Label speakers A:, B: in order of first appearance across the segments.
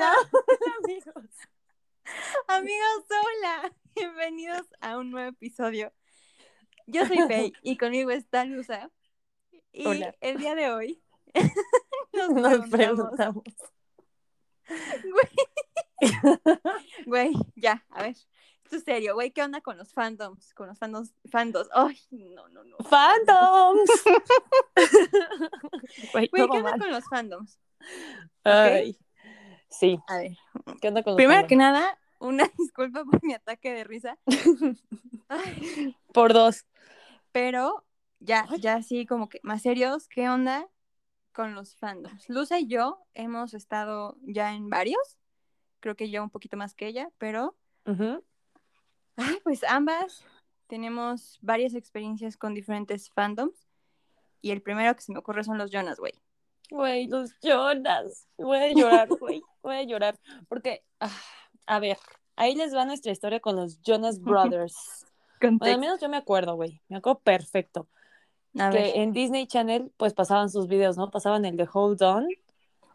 A: Hola.
B: amigos. Amigos, hola. Bienvenidos a un nuevo episodio. Yo soy Faye y conmigo está Luza. Y
A: Hola.
B: el día de hoy nos,
A: Nos
B: preguntamos, güey, ya, a ver, esto es serio, güey, ¿qué onda con los fandoms? Con los fandoms, fandoms. Ay, no, no, no.
A: ¡Fandoms! Güey,
B: ¿qué onda
A: mal.
B: con los fandoms?
A: Ay, sí.
B: A ver,
A: ¿Qué onda con los
B: primero que nada, una disculpa por mi ataque de risa. Ay,
A: Por dos.
B: Pero ya, ya sí, como que más serios, ¿qué onda con los fandoms? Luza y yo hemos estado ya en varios, creo que yo un poquito más que ella, pero ay, pues ambas tenemos varias experiencias con diferentes fandoms. Y el primero que se me ocurre son los Jonas, güey.
A: Güey, los Jonas. Voy a llorar, güey. Voy a llorar. Porque, ah, a ver, ahí les va nuestra historia con los Jonas Brothers. Bueno, al menos yo me acuerdo, güey. Me acuerdo perfecto.
B: A
A: que
B: ver.
A: en Disney Channel pues pasaban sus videos, ¿no? Pasaban el de Hold On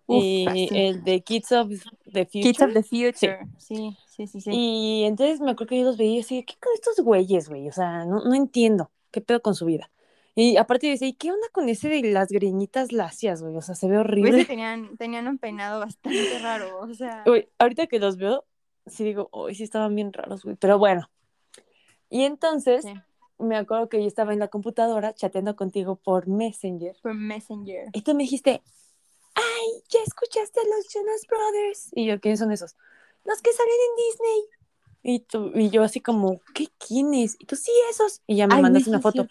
B: Uf,
A: y
B: sí.
A: el de Kids of the Future.
B: Kids of the Future. Sí, sí, sí, sí.
A: Y entonces me acuerdo que yo los veía y decía, ¿qué con estos güeyes, güey? O sea, no, no entiendo. ¿Qué pedo con su vida? Y aparte decía, ¿y qué onda con ese de las greñitas lacias, güey? O sea, se ve horrible.
B: tenían, tenían un peinado bastante raro, o sea.
A: Güey, ahorita que los veo, sí digo, uy, sí estaban bien raros, güey. Pero bueno. Y entonces
B: Sí,
A: me acuerdo que yo estaba en la computadora chateando contigo por Messenger.
B: por Messenger.
A: Y tú me dijiste, ay, ¿ya escuchaste a los Jonas Brothers? Y yo, ¿quiénes son esos? Los que salen en Disney. Y, tú, y yo así como, ¿qué quiénes? Y tú, sí, esos. Y ya me
B: Ay,
A: mandaste una foto.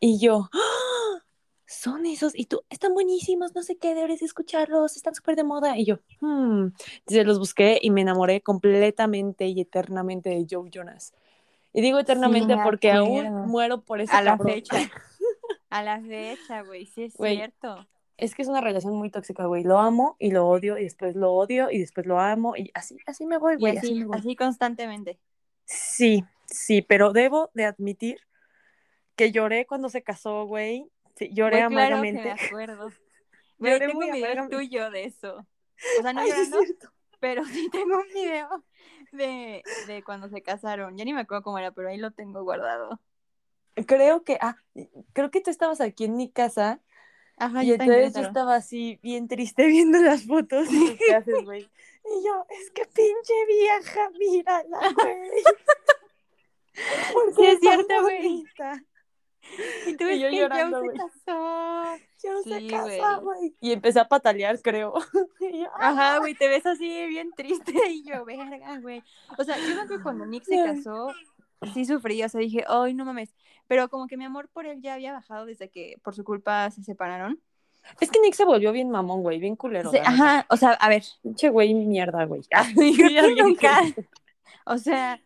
A: Y yo, ¡Ah! son esos. Y tú, están buenísimos, no sé qué, debes escucharlos, están súper de moda. Y yo, hmm. Entonces los busqué y me enamoré completamente y eternamente de Joe Jonas. Y digo eternamente
B: me
A: porque aún muero por ese
B: A la fecha. A la fecha, güey, sí es cierto.
A: Es que es una relación muy tóxica, güey. Lo amo y lo odio y después lo odio y después lo amo y así, así me voy, güey. Así,
B: así, así constantemente.
A: Sí, sí, pero debo de admitir que lloré cuando se casó, güey. Sí, lloré
B: Güey, claro que
A: amargamente.
B: me acuerdo. Güey, tengo
A: muy
B: un video
A: amargamente.
B: tuyo de eso. O sea, no
A: Ay, es
B: llorando, pero sí tengo un video de, de cuando se casaron. Ya ni me acuerdo cómo era, pero ahí lo tengo guardado.
A: Creo que, ah, creo que tú estabas aquí en mi casa
B: Ajá,
A: y entonces yo estaba así bien triste viendo las fotos y ¿qué haces, güey? Y yo, es que pinche vieja, mírala, güey. ¿Por
B: Sí, es cierto, güey. Y tú
A: Y yo
B: que
A: llorando,
B: Joe se casó.
A: Yo
B: Sí,
A: se
B: güey.
A: casó, güey. Y empecé a patalear, creo. Yo,
B: Ajá, güey, te ves así bien triste y yo, verga, güey. O sea, yo creo que cuando Nick se casó, sí sufrí, o sea, dije, ay, no mames. Pero como que mi amor por él ya había bajado desde que por su culpa se separaron.
A: Es que Nick se volvió bien mamón, güey, bien culero.
B: Sí, ajá, o sea, a ver,
A: Pinche güey, mierda, güey.
B: nunca. O sea,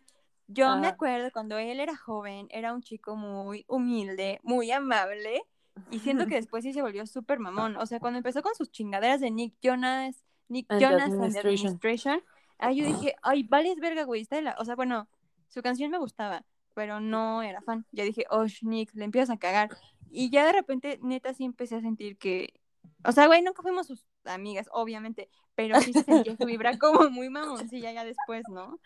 B: yo me acuerdo cuando él era joven, era un chico muy humilde, muy amable. Y siento que después sí se volvió súper mamón. O sea, cuando empezó con sus chingaderas de Nick Jonas, Nick
A: And the
B: Jonas and
A: Administration.
B: Administration, ahí yo dije, ay, vales verga, güey. está de la-". O sea, bueno, su canción me gustaba, pero no era fan. Ya dije, oh, Nick, le empiezas a cagar. Y ya de repente, neta, sí empecé a sentir que. O sea, güey, nunca fuimos sus amigas, obviamente, pero sí se sentía su vibra como muy mamoncilla ya después, ¿no?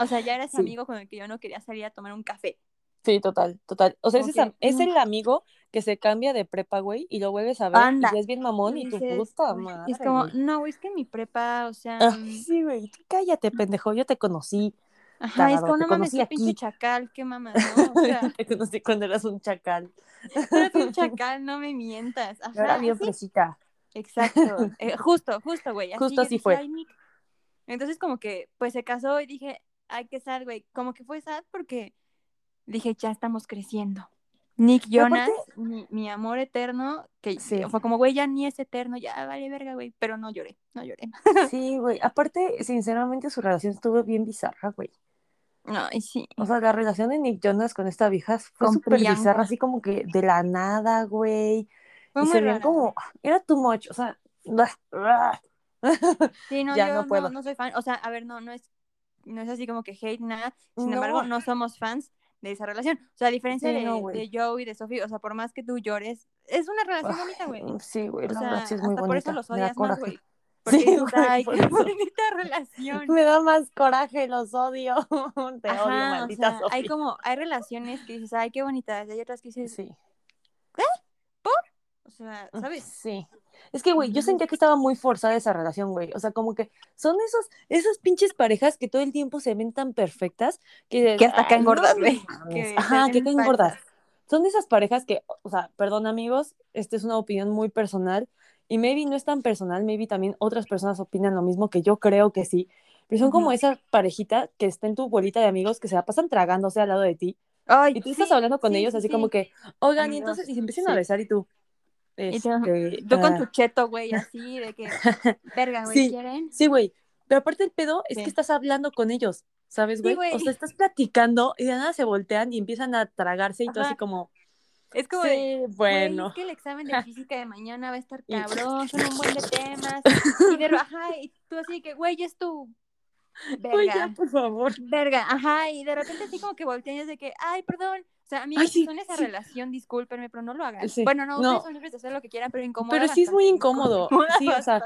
B: O sea, ya era ese
A: Sí.
B: amigo con el que yo no quería salir a tomar un café.
A: Sí, total, total. O sea, es,
B: Como
A: esa-
B: que,
A: es
B: mm.
A: el amigo que se cambia de prepa, güey, y lo vuelves a ver
B: Anda.
A: y es bien mamón y,
B: Y
A: tu
B: dices,
A: puta
B: "Uy",
A: madre.
B: y es como, no, güey, es que en mi prepa, o sea,
A: Ay, sí, güey, cállate, pendejo, yo te conocí.
B: Ajá, es como, no mames, qué pinche chacal, qué mamas, ¿no? O sea,
A: te conocí cuando eras un chacal.
B: eres un chacal, no me mientas.
A: Yo era
B: Ajá,
A: bien
B: así,
A: fresita.
B: exacto, eh, justo, justo, güey.
A: Justo
B: yo
A: así fue.
B: Entonces, como que, pues se casó y dije, ay, qué sad, güey. Como que fue sad porque dije, ya estamos creciendo. Nick Jonas, mi, mi amor eterno, que
A: Sí.
B: fue como, güey, ya ni es eterno, ya vale verga, güey. Pero no lloré, no lloré.
A: Sí, güey. Aparte, sinceramente, su relación estuvo bien bizarra, güey.
B: Ay, sí.
A: O sea, la relación de Nick Jonas con esta vieja fue súper bizarra, así como que de la nada, güey.
B: Fue
A: y
B: muy
A: se veían como, era too much, o sea,
B: Sí, no,
A: Ya,
B: yo
A: no puedo.
B: no soy fan. O sea, a ver, no, no es, no es así como que hate nada. Sin
A: No.
B: embargo, no somos fans de esa relación. O sea, a diferencia
A: Sí,
B: de,
A: no,
B: de Joe y de Sophie, o sea, por más que tú llores, es una relación bonita, güey.
A: Sí, güey,
B: O
A: la
B: sea,
A: verdad sí es muy
B: hasta
A: bonita.
B: por eso los odias más, güey. Porque
A: Sí,
B: dices, ay,
A: por
B: qué bonita relación.
A: Me da más coraje, los odio. Te
B: Ajá,
A: odio,
B: o
A: maldita
B: sea,
A: Sofía.
B: hay como, hay relaciones que dices, ay, qué bonitas, y hay otras que dices,
A: Sí.
B: o sea, ¿sabes?
A: Sí. Es que, güey, yo sentía que estaba muy forzada esa relación, güey. O sea, como que son esos, esas pinches parejas que todo el tiempo se ven tan perfectas que,
B: Que hasta caen
A: "Ay,
B: gordas, güey.
A: mames".
B: Que se
A: Ajá, que caen gordas. Son de esas parejas que, o sea, perdón amigos, esta es una opinión muy personal y maybe no es tan personal, maybe también otras personas opinan lo mismo que yo creo que sí, pero son como
B: Ujú.
A: esa parejita que está en tu bolita de amigos que se la pasan tragándose al lado de ti
B: Ay,
A: y tú
B: sí,
A: estás hablando con
B: sí,
A: ellos
B: sí,
A: así
B: sí.
A: como que, oigan, y entonces, y se empiezan
B: sí.
A: a besar y tú,
B: Y tú,
A: este,
B: tú con
A: ah,
B: tu cheto, güey, así, de que, verga, güey,
A: Sí.
B: ¿quieren?
A: Sí, güey. Pero aparte el pedo es
B: Sí.
A: que estás hablando con ellos, ¿sabes,
B: Sí,
A: güey?
B: güey.
A: o sea, estás platicando y de nada se voltean y empiezan a tragarse y tú
B: Ajá.
A: así como,
B: Es como de,
A: sí,
B: Güey,
A: bueno.
B: es que el examen de física de mañana va a estar cabrón, son un buen de temas. Y de ajá, y tú así que, güey, es tu
A: ya,
B: verga.
A: por favor.
B: Verga, ajá, y de repente así como que es de que, ay, perdón. O sea, amigos,
A: Ay, sí,
B: si son esa
A: sí.
B: relación, discúlpenme, pero no lo hagan.
A: Sí,
B: Bueno, no,
A: no.
B: ustedes son libres de hacer lo que quieran, pero incomoda
A: Pero sí es muy incómodo.
B: incomoda
A: Sí, o sea.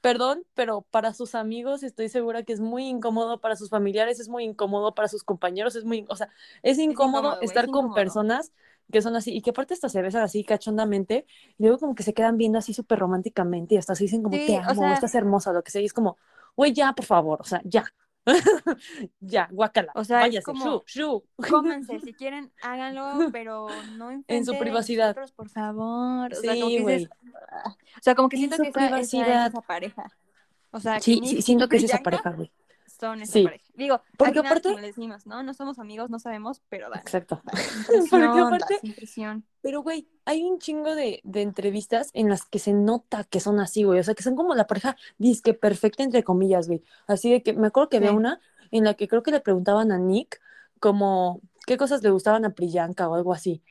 A: Perdón, pero para sus amigos estoy segura que es muy incómodo, para sus familiares es muy incómodo, para sus compañeros es muy, o sea, es incómodo,
B: incómodo,
A: estar
B: es
A: con
B: incómodo.
A: personas que son así y que aparte hasta se besan así cachondamente y luego como que se quedan viendo así súper románticamente y hasta se dicen como
B: Sí,
A: te amo,
B: sea-
A: estás hermosa, lo que sea, y es como, güey, ya, por favor, o sea, ya. ya, guácala.
B: O sea, es
A: váyase,
B: como-
A: shu, shu.
B: Cómanse, si quieren, háganlo, pero no
A: En su privacidad.
B: nosotros, por favor. O sea,
A: Sí,
B: como que
A: güey.
B: dices, ah, o sea, como que
A: En
B: siento que esa, esa es esa pareja. O sea,
A: Sí, sí, siento que es esa pareja, güey.
B: Son esa
A: Sí.
B: pareja. Digo,
A: Porque
B: al final,
A: aparte-
B: como les decimos, ¿no? No somos amigos, no sabemos, pero da,
A: Exacto.
B: da impresión, da
A: aparte-
B: impresión.
A: Pero, güey, hay un chingo de, de entrevistas en las que se nota que son así, güey. O sea, que son como la pareja disque perfecta, entre comillas, güey. Así de que me acuerdo que había
B: Sí.
A: una en la que creo que le preguntaban a Nick como qué cosas le gustaban a Priyanka o algo así.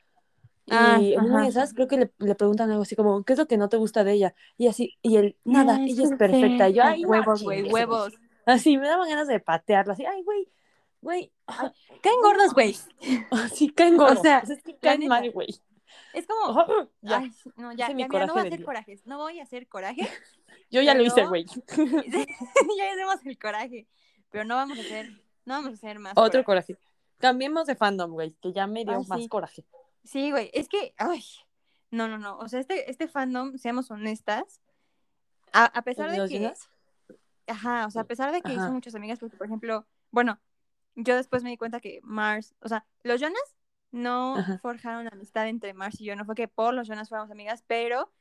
A: Y
B: Ah,
A: en una
B: ajá.
A: de esas creo que le, le preguntan algo así como, ¿qué es lo que no te gusta de ella? Y así, y él, nada, ella es perfecta. Y yo, ay,
B: huevos, güey". huevos.
A: Así, me daban ganas de patearlo, así, ay, güey, güey. ah,
B: Caen gordos, güey.
A: Así, caen gordos.
B: sea,
A: es que caen mal, güey.
B: Es como,
A: Ah, ya.
B: ay, no, ya,
A: mi
B: ya, mira, no voy a hacer
A: día.
B: corajes, no voy a hacer coraje.
A: Yo ya lo hice, güey.
B: ya hacemos el coraje, pero no vamos a hacer, no vamos a hacer más
A: Otro
B: coraje.
A: coraje. Cambiemos de fandom, güey, que ya me dio
B: Ay,
A: más
B: sí.
A: coraje.
B: Sí, güey, es que, ay, no, no, no, o sea, este, este fandom, seamos honestas, a, a pesar
A: ¿El
B: de que? Ajá, o sea, a pesar de que
A: Ajá.
B: hizo muchas amigas, porque, por ejemplo, bueno, yo después me di cuenta que Mars, o sea, los Jonas no
A: Ajá.
B: forjaron amistad entre Mars y yo, no fue que por los Jonas fuéramos amigas, pero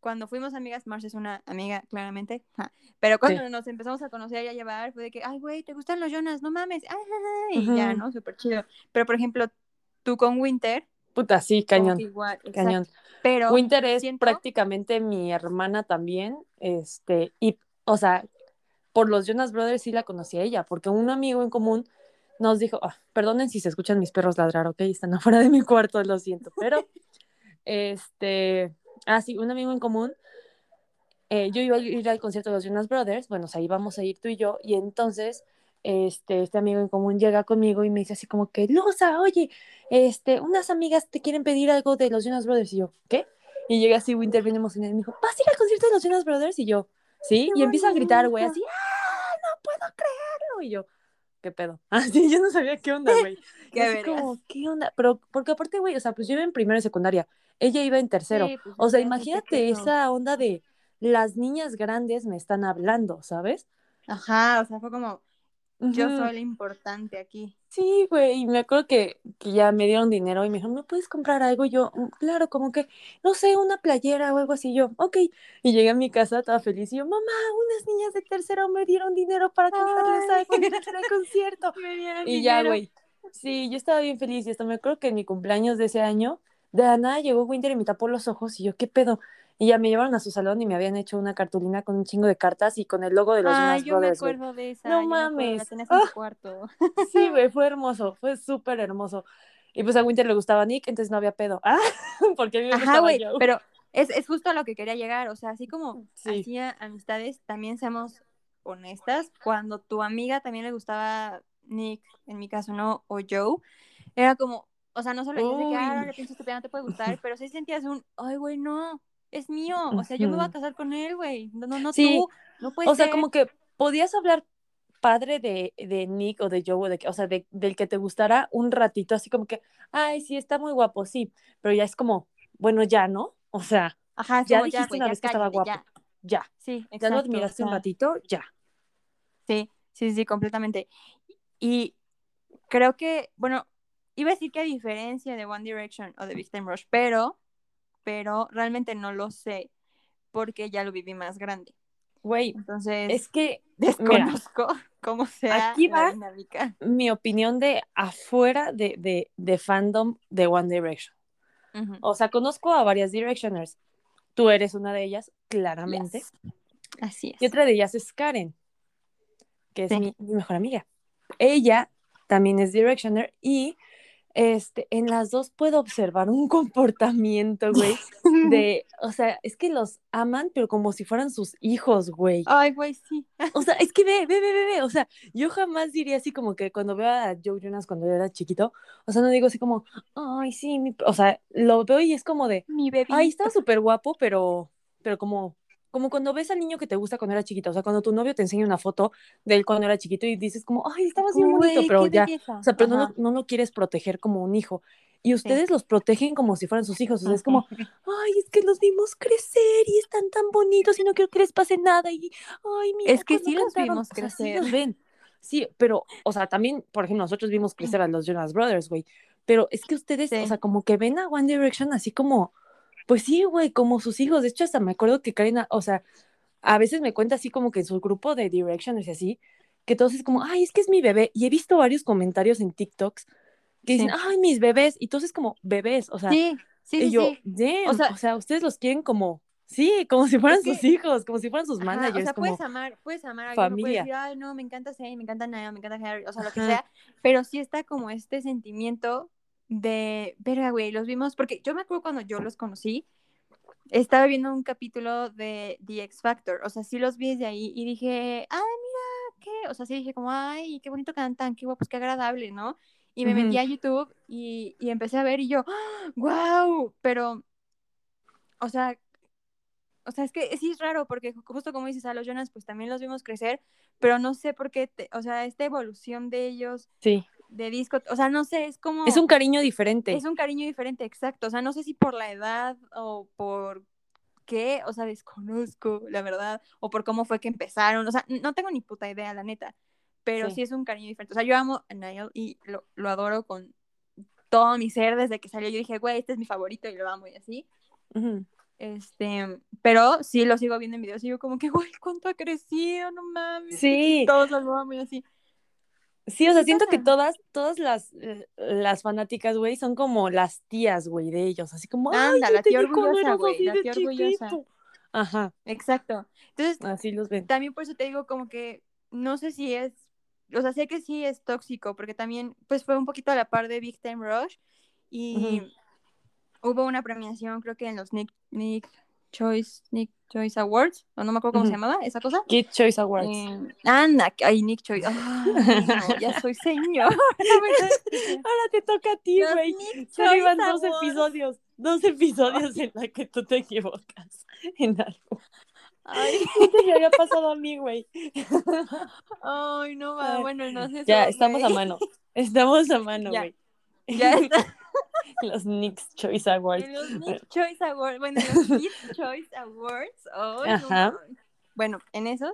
B: cuando fuimos amigas, Mars es una amiga, claramente, ja, pero cuando nos empezamos a conocer y a llevar, fue de que, ay, güey, ¿te gustan los Jonas? No mames, ay, ay, ay", y ya. ¿no? Súper chido. Pero, por ejemplo, tú con Winter,
A: Puta, sí, cañón,
B: igual,
A: cañón.
B: Pero,
A: Winter es
B: siento-
A: prácticamente mi hermana también, este, y, o sea, por los Jonas Brothers sí la conocí a ella, porque un amigo en común nos dijo, ah, perdonen si se escuchan mis perros ladrar, ok, están afuera de mi cuarto, lo siento, pero, este, ah, sí, un amigo en común, eh, yo iba a ir al concierto de los Jonas Brothers, bueno, o sea, íbamos a ir tú y yo, y entonces, este, este amigo en común llega conmigo y me dice así como que, Lusa, oye, este, unas amigas te quieren pedir algo de los Jonas Brothers, y yo, ¿qué? Y llega así Winter bien emocionado y me dijo, ¿vas a ir al concierto de los Jonas Brothers? Y yo, ¿sí? Y empieza a gritar, güey, así, ¡ah, no puedo creerlo! Y yo, ¿qué pedo? Así, yo no sabía qué onda, güey.
B: Qué
A: así como, ¿qué onda? Pero, porque aparte, güey, o sea, pues yo iba en primero y secundaria, ella iba en tercero.
B: Sí, pues,
A: o sea, imagínate esa onda de las niñas grandes me están hablando, ¿sabes?
B: Ajá, o sea, fue como, yo soy la importante aquí.
A: Sí, güey, y me acuerdo que, que ya me dieron dinero y me dijeron, ¿me puedes comprar algo? Y yo, "Mm, claro, como que, no sé, una playera o algo así. Yo, ok. Y llegué a mi casa toda feliz y yo, mamá, unas niñas de tercero me dieron dinero para comprarles algo en el concierto.
B: Me
A: Y ya, güey. Sí, yo estaba bien feliz y hasta me acuerdo que en mi cumpleaños de ese año, de la nada llegó Winter y me tapó los ojos y yo, ¿qué pedo? Y ya me llevaron a su salón y me habían hecho una cartulina con un chingo de cartas y con el logo de los
B: Ay,
A: Jonas
B: yo me
A: Brothers,
B: acuerdo de esa.
A: No
B: yo me acuerdo, La
A: mames. Ah.
B: cuarto.
A: Sí, güey, fue hermoso, fue súper hermoso. Y pues a Winter le gustaba Nick, entonces no había pedo. Ah, porque a mí me
B: Ajá,
A: gustaba Joe.
B: pero es, es justo a lo que quería llegar. O sea, así como
A: Sí.
B: hacía amistades, también seamos honestas. Cuando tu amiga también le gustaba Nick, en mi caso no, o Joe, era como, o sea, no solo de que, ah, le piensas que no te puede gustar, pero sí sentías un, ay, güey, no. Es mío, o sea, yo me voy a casar con él, güey, no, no, no
A: Sí,
B: tú, no puede
A: O sea,
B: ser.
A: como que podías hablar padre de, de Nick o de Joe, o, de, que- o sea, de- del que te gustara un ratito, así como que, ay, sí, está muy guapo, sí, pero ya es como, bueno, ya, ¿no? O sea,
B: Ajá,
A: ya
B: ya,
A: dijiste una
B: ya
A: vez que estaba guapo,
B: ya.
A: ya,
B: Sí,
A: ya
B: exacto.
A: lo
B: o
A: admiraste un ratito, ya.
B: Sí, sí, sí, completamente. Y creo que, bueno, iba a decir que a diferencia de One Direction o de Big Time Rush, pero, pero realmente no lo sé porque ya lo viví más grande.
A: Güey,
B: Entonces,
A: es que, mira,
B: desconozco cómo sea
A: aquí
B: la
A: va
B: dinámica.
A: mi opinión de afuera de, de, de fandom de One Direction.
B: Ujú.
A: O sea, conozco a varias Directioners. Tú eres una de ellas, claramente.
B: Yes. Así
A: Y
B: es.
A: otra de ellas es Karen, que es
B: Sí.
A: mi, mi mejor amiga. Ella también es Directioner y este, en las dos puedo observar un comportamiento, güey, de, o sea, es que los aman, pero como si fueran sus hijos, güey.
B: Ay, güey, sí.
A: O sea, es que ve, ve, ve, ve, ve, o sea, yo jamás diría así como que cuando veo a Joe Jonas cuando yo era chiquito, o sea, no digo así como, ay, sí, mi... o sea, lo veo y es como de,
B: Mi bebé.
A: Ay, estaba súper guapo, pero, pero como, como cuando ves al niño que te gusta cuando era chiquito, o sea, cuando tu novio te enseña una foto de él cuando era chiquito y dices como, ay, estaba así bonito, pero ya,
B: belleza.
A: o sea, pero no no lo quieres proteger como un hijo. Y ustedes los protegen como si fueran sus hijos, o sea, es como, ay, es que los vimos crecer y están tan bonitos y no quiero que les pase nada y, ay, mira,
B: Es que sí los
A: cantaron",
B: vimos
A: o sea, sí
B: crecer.
A: los ven. Sí, pero, o sea, también, por ejemplo, nosotros vimos crecer a los Jonas Brothers, güey, pero es que ustedes,
B: Sí.
A: o sea, como que ven a One Direction así como, pues sí, güey, como sus hijos. De hecho, hasta me acuerdo que Karina, o sea, a veces me cuenta así como que en su grupo de Directioners y así, que todos es como, ay, es que es mi bebé. Y he visto varios comentarios en TikToks que dicen,
B: Sí.
A: ay, mis bebés. Y todos es como, bebés, o sea,
B: Sí, sí,
A: y
B: sí,
A: yo,
B: sí. O
A: o
B: sea-
A: sea, ustedes los quieren como, sí, como si fueran
B: Es que-
A: sus hijos, como si fueran sus
B: Ajá,
A: managers,
B: o sea,
A: como,
B: puedes amar, puedes amar a alguien,
A: familia.
B: decir, ay, no, me encanta Zayn, me encanta Niall, me encanta Harry, o sea, lo que
A: Ajá.
B: sea, pero sí está como este sentimiento de, verga, güey, los vimos, porque yo me acuerdo cuando yo los conocí, estaba viendo un capítulo de The X Factor, o sea, sí los vi desde ahí y dije, ay, mira, ¿qué? O sea, sí dije como, ay, qué bonito cantan, qué guapos, qué agradable, ¿no? Y me metí
A: Ujú.
B: a YouTube y, y empecé a ver y yo, wow, pero, o sea, o sea, es que sí es raro porque ju- justo como dices a los Jonas, pues también los vimos crecer, pero no sé por qué, te- o sea, esta evolución de ellos
A: Sí,
B: de disco, o sea, no sé, es como...
A: es un cariño diferente.
B: es un cariño diferente, exacto, o sea, no sé si por la edad o por qué, o sea, desconozco, la verdad, o por cómo fue que empezaron, o sea, no tengo ni puta idea, la neta, pero sí,
A: Sí.
B: es un cariño diferente, o sea, yo amo a Niall y lo, lo adoro con todo mi ser desde que salió, yo dije, güey, este es mi favorito y lo amo y así,
A: Ujú.
B: este, pero sí lo sigo viendo en videos y yo como que, güey, cuánto ha crecido, no mames.
A: Sí.
B: Todos lo amo y así.
A: Sí, o sea,
B: ¿Qué
A: siento que todas, todas las, eh, las fanáticas, güey, son como las tías, güey, de ellos, así como,
B: Anda, la tía orgullosa, güey, la tía orgullosa.
A: Ajá,
B: Exacto. Entonces,
A: así los ven.
B: también por eso te digo como que no sé si es, o sea, sé que sí es tóxico, porque también, pues fue un poquito a la par de Big Time Rush y hubo una premiación, creo que en los Nick, Nick Choice, Nick Choice Awards, o no me acuerdo cómo se llamaba esa cosa.
A: Kid Choice Awards.
B: Eh, anda, ay, Nick Choice. No, ya soy señor.
A: Ahora te toca a ti, güey. Solo iban dos episodios, dos episodios en la que tú te equivocas en algo.
B: Ay,
A: ya había pasado a mí, güey.
B: ay, no va. Bueno, no sé.
A: Ya, estamos a mano. Estamos a mano,
B: Ya.
A: güey.
B: Ya está.
A: Los Nick's Choice Awards.
B: En los Nick Choice Awards, bueno, en los Kids Choice Awards, no
A: Ajá.
B: mames. bueno, en esos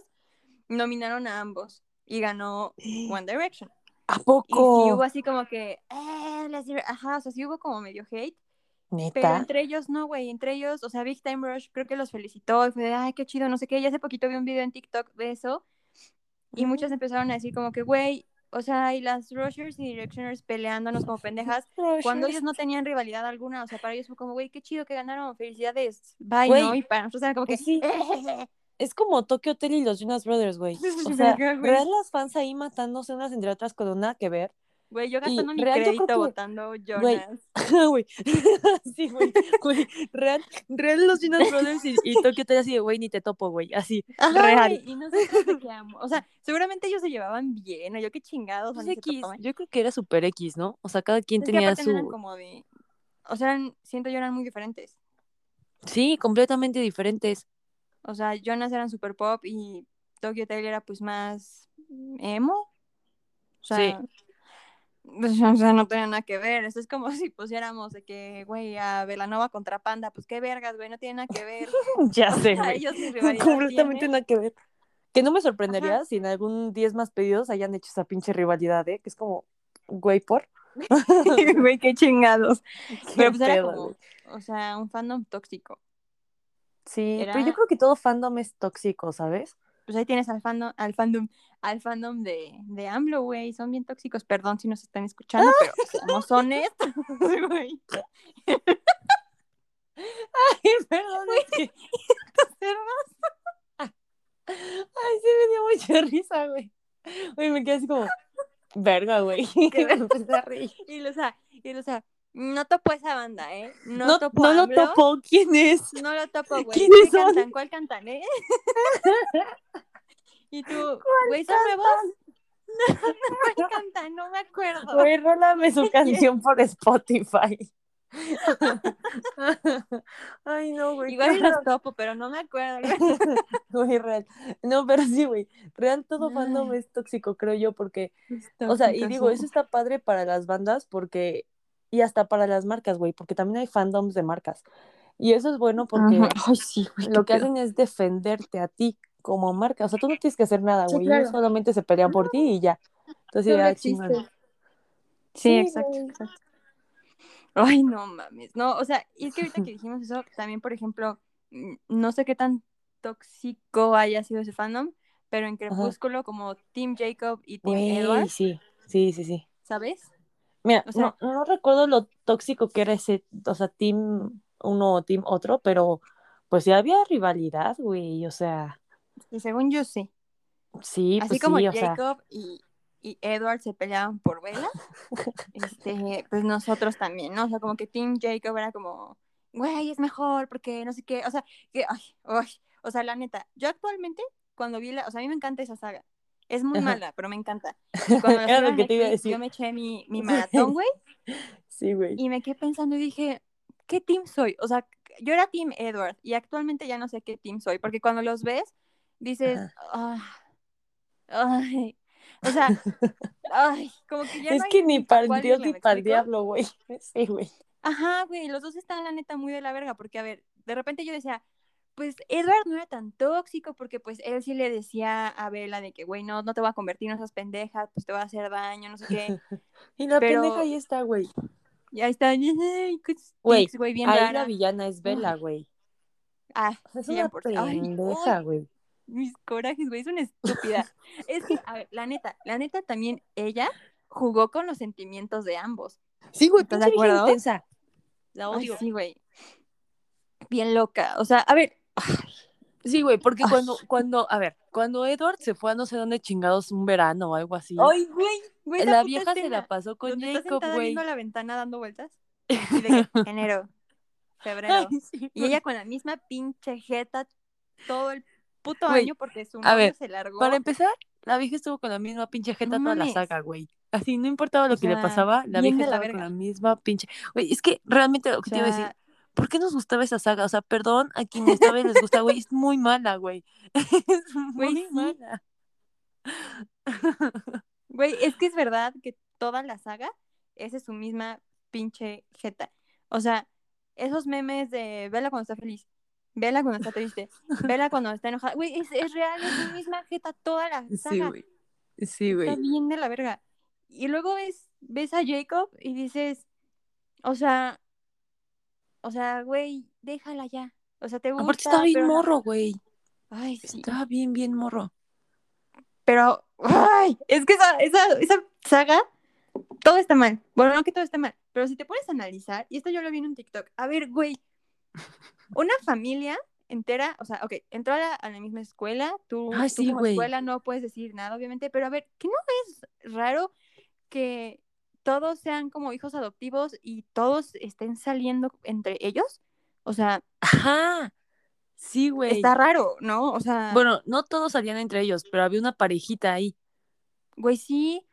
B: nominaron a ambos y ganó One Direction.
A: ¿A
B: Y
A: poco?
B: sí hubo así como que, eh, les ajá, o sea, sí hubo como medio hate, pero
A: ¿Neta?
B: entre ellos no, güey, entre ellos, o sea, Big Time Rush creo que los felicitó y fue de, ay, qué chido, no sé qué, y hace poquito vi un video en TikTok de eso y muchos empezaron a decir como que, güey, o sea, y las Rushers y Directioners peleándonos como pendejas cuando ellos no tenían rivalidad alguna, o sea, para ellos fue como, güey, qué chido que ganaron, felicidades, bye,
A: Güey,
B: ¿no? Y para nosotros era como que,
A: pues sí. Es como Tokyo Hotel y los Jonas Brothers, güey. O sea,
B: Verga, güey.
A: real las fans ahí matándose unas entre otras con nada que ver.
B: Güey, yo gastando mi
A: real,
B: crédito
A: que-
B: votando Jonas.
A: Güey. sí, güey. Güey. Real, real los Jonas Brothers y, y Tokyo Hotel así de, güey, ni te topo, güey. Así.
B: Ajá,
A: real.
B: güey, y nosotros de qué amo. O sea, seguramente ellos se llevaban bien, o yo qué chingados.
A: Pues X,
B: topaban.
A: yo creo que era super X, ¿no? O sea, cada quien
B: Es
A: tenía
B: eran
A: su...
B: como de. O sea, eran- siento yo eran muy diferentes.
A: Sí, completamente diferentes.
B: O sea, Jonas eran super pop y Tokyo Hotel era pues más emo. O sea,
A: Sí.
B: o sea, no tenía nada que ver. Esto es como si pusiéramos de que, güey, a Velanova contra Panda. Pues qué vergas, güey, no tiene nada que ver.
A: Ya sé,
B: O sea, ellos
A: Completamente
B: tienen.
A: nada que ver. Que no me sorprendería si en algún 10 más pedidos hayan hecho esa pinche rivalidad, ¿eh? Que es como, güey, por.
B: Güey, qué chingados. Pero pues era
A: pedo,
B: como,
A: güey.
B: o sea, un fandom tóxico.
A: Sí,
B: era-
A: pero yo creo que todo fandom es tóxico, ¿sabes?
B: Pues ahí tienes al fandom, al fandom, al fandom de, de AMLO, güey. Son bien tóxicos. Perdón si nos están escuchando, pero seamos honestos, güey.
A: Ay, perdón, que... Ay, sí me dio mucha risa, güey. Güey, me quedé así como, verga, güey.
B: Y o sea, y o sea, no topo esa banda, ¿eh? No,
A: No,
B: topo
A: no lo topo, ¿quién es?
B: No lo topo, güey.
A: ¿Quiénes
B: ¿Qué
A: son?
B: cantan? ¿Cuál cantan, eh? y tú, güey, ¿son nuevos? ¿Cuál cantan? No me acuerdo.
A: Güey, rólame su canción por Spotify. Ay, no, güey.
B: Igual
A: qué
B: los topo, pero no me acuerdo.
A: Güey, real. No, pero sí, güey. Real, todo fandom es tóxico, creo yo, porque, o sea, y digo, eso está padre para las bandas porque, y hasta para las marcas, güey, porque también hay fandoms de marcas. Y eso es bueno porque
B: Ajá. Ay, sí, güey.
A: lo que
B: pedo.
A: hacen es defenderte a ti como marca. O sea, tú no tienes que hacer nada,
B: Sí,
A: güey.
B: claro.
A: Solamente se pelean por ti y ya. Entonces, ya.
B: Sí,
A: Sí,
B: exacto. Ay, no mames. No, o sea, y es que ahorita que dijimos eso, también, por ejemplo, mm, no sé qué tan tóxico haya sido ese fandom, pero en Crepúsculo, como Team Jacob y Team Edward,
A: sí, sí, sí, sí.
B: ¿sabes?
A: Mira,
B: O sea-
A: no, no recuerdo lo tóxico que era ese, o sea, team uno o team otro, pero pues ya había rivalidad, güey, o sea,
B: Y según yo sí.
A: sí,
B: Así
A: pues
B: como
A: sí, o sea,
B: Jacob y, y Edward se peleaban por Bella, este, pues nosotros también, ¿no? O sea, como que Team Jacob era como, güey, es mejor porque no sé qué, o sea, que, ay, ay, o sea, la neta, yo actualmente, cuando vi la, o sea, a mí me encanta esa saga. Es muy mala, pero me encanta. Y cuando
A: Era lo que te iba a decir.
B: yo me eché mi, mi maratón, güey,
A: sí, güey.
B: y me quedé pensando y dije, ¿qué team soy? O sea, yo era Team Edward y actualmente ya no sé qué team soy, porque cuando los ves, dices, ah, ay, o sea, ay, como que ya
A: Es
B: no
A: que ni
B: pa'
A: para Dios ni
B: ¿me
A: para el diablo, güey. Sí, güey.
B: Ajá, güey, los dos están la neta muy de la verga, porque a ver, de repente yo decía, pues Edward no era tan tóxico, porque pues él sí le decía a Bella de que, güey, no, no te voy a convertir en esas pendejas, pues te va a hacer daño, no sé qué.
A: Y la
B: Pero-
A: pendeja ahí está, güey.
B: Y ahí está,
A: Güey,
B: bien
A: ahí
B: rara.
A: la villana es Bella, güey.
B: Ah,
A: Es una
B: 100%. Ay,
A: pendeja, güey.
B: mis corajes, güey, es una estúpida. es que, a ver, la neta, la neta también ella jugó con los sentimientos de ambos.
A: Sí, güey,
B: ¿Estás de acuerdo?
A: intensa. La
B: Ay,
A: odio.
B: sí, güey. Bien loca. O sea, a ver,
A: Sí, güey, porque
B: Ay.
A: cuando, cuando, a ver, cuando Edward se fue a no sé dónde chingados un verano o algo así,
B: ay, güey, güey,
A: la vieja se
B: escena
A: la pasó con Jacob, güey.
B: viendo la ventana dando vueltas. Y de que, enero, febrero.
A: Ay, sí,
B: Y ella con la misma pinche jeta todo el puto
A: Güey,
B: año porque su
A: a
B: novio
A: ver,
B: se largó.
A: Para empezar, la vieja estuvo con la misma pinche jeta
B: No
A: toda la
B: mames.
A: saga, güey. Así, no importaba lo
B: O
A: que le
B: sea,
A: pasaba, la vieja
B: de la
A: estaba con la misma pinche... Güey, es que realmente lo
B: O
A: que te iba a decir,
B: sea,
A: ¿por qué nos gustaba esa saga? O sea, perdón a quienes todavía les gusta, güey, es muy mala, güey. Es
B: Güey,
A: muy
B: sí.
A: mala.
B: Güey, es que es verdad que toda la saga es su misma pinche jeta. O sea, esos memes de Vela cuando está feliz, Vela cuando está triste, Vela cuando está enojada. Güey, es, es real, es su misma jeta toda la
A: Sí,
B: saga.
A: güey. Sí,
B: Está
A: güey.
B: bien de la verga. Y luego ves, ves a Jacob y dices, o sea, o sea, güey, déjala ya. O sea, te gusta.
A: Aparte estaba bien
B: pero
A: morro, güey.
B: Ay, sí.
A: Estaba bien, bien morro.
B: Pero, ay, es que esa, esa, esa saga, todo está mal. Bueno, no que todo está mal, pero si te pones a analizar, y esto yo lo vi en un TikTok, a ver, güey, una familia entera, o sea, ok, entró a la, a la misma escuela, tú,
A: Ay,
B: tú
A: sí,
B: como
A: güey.
B: escuela no puedes decir nada, obviamente, pero a ver, ¿qué no es raro que todos sean como hijos adoptivos y todos estén saliendo entre ellos? O sea,
A: Ajá. Sí, güey.
B: está raro, ¿no? O sea,
A: Bueno, no todos salían entre ellos, pero había una parejita ahí.
B: Güey, sí,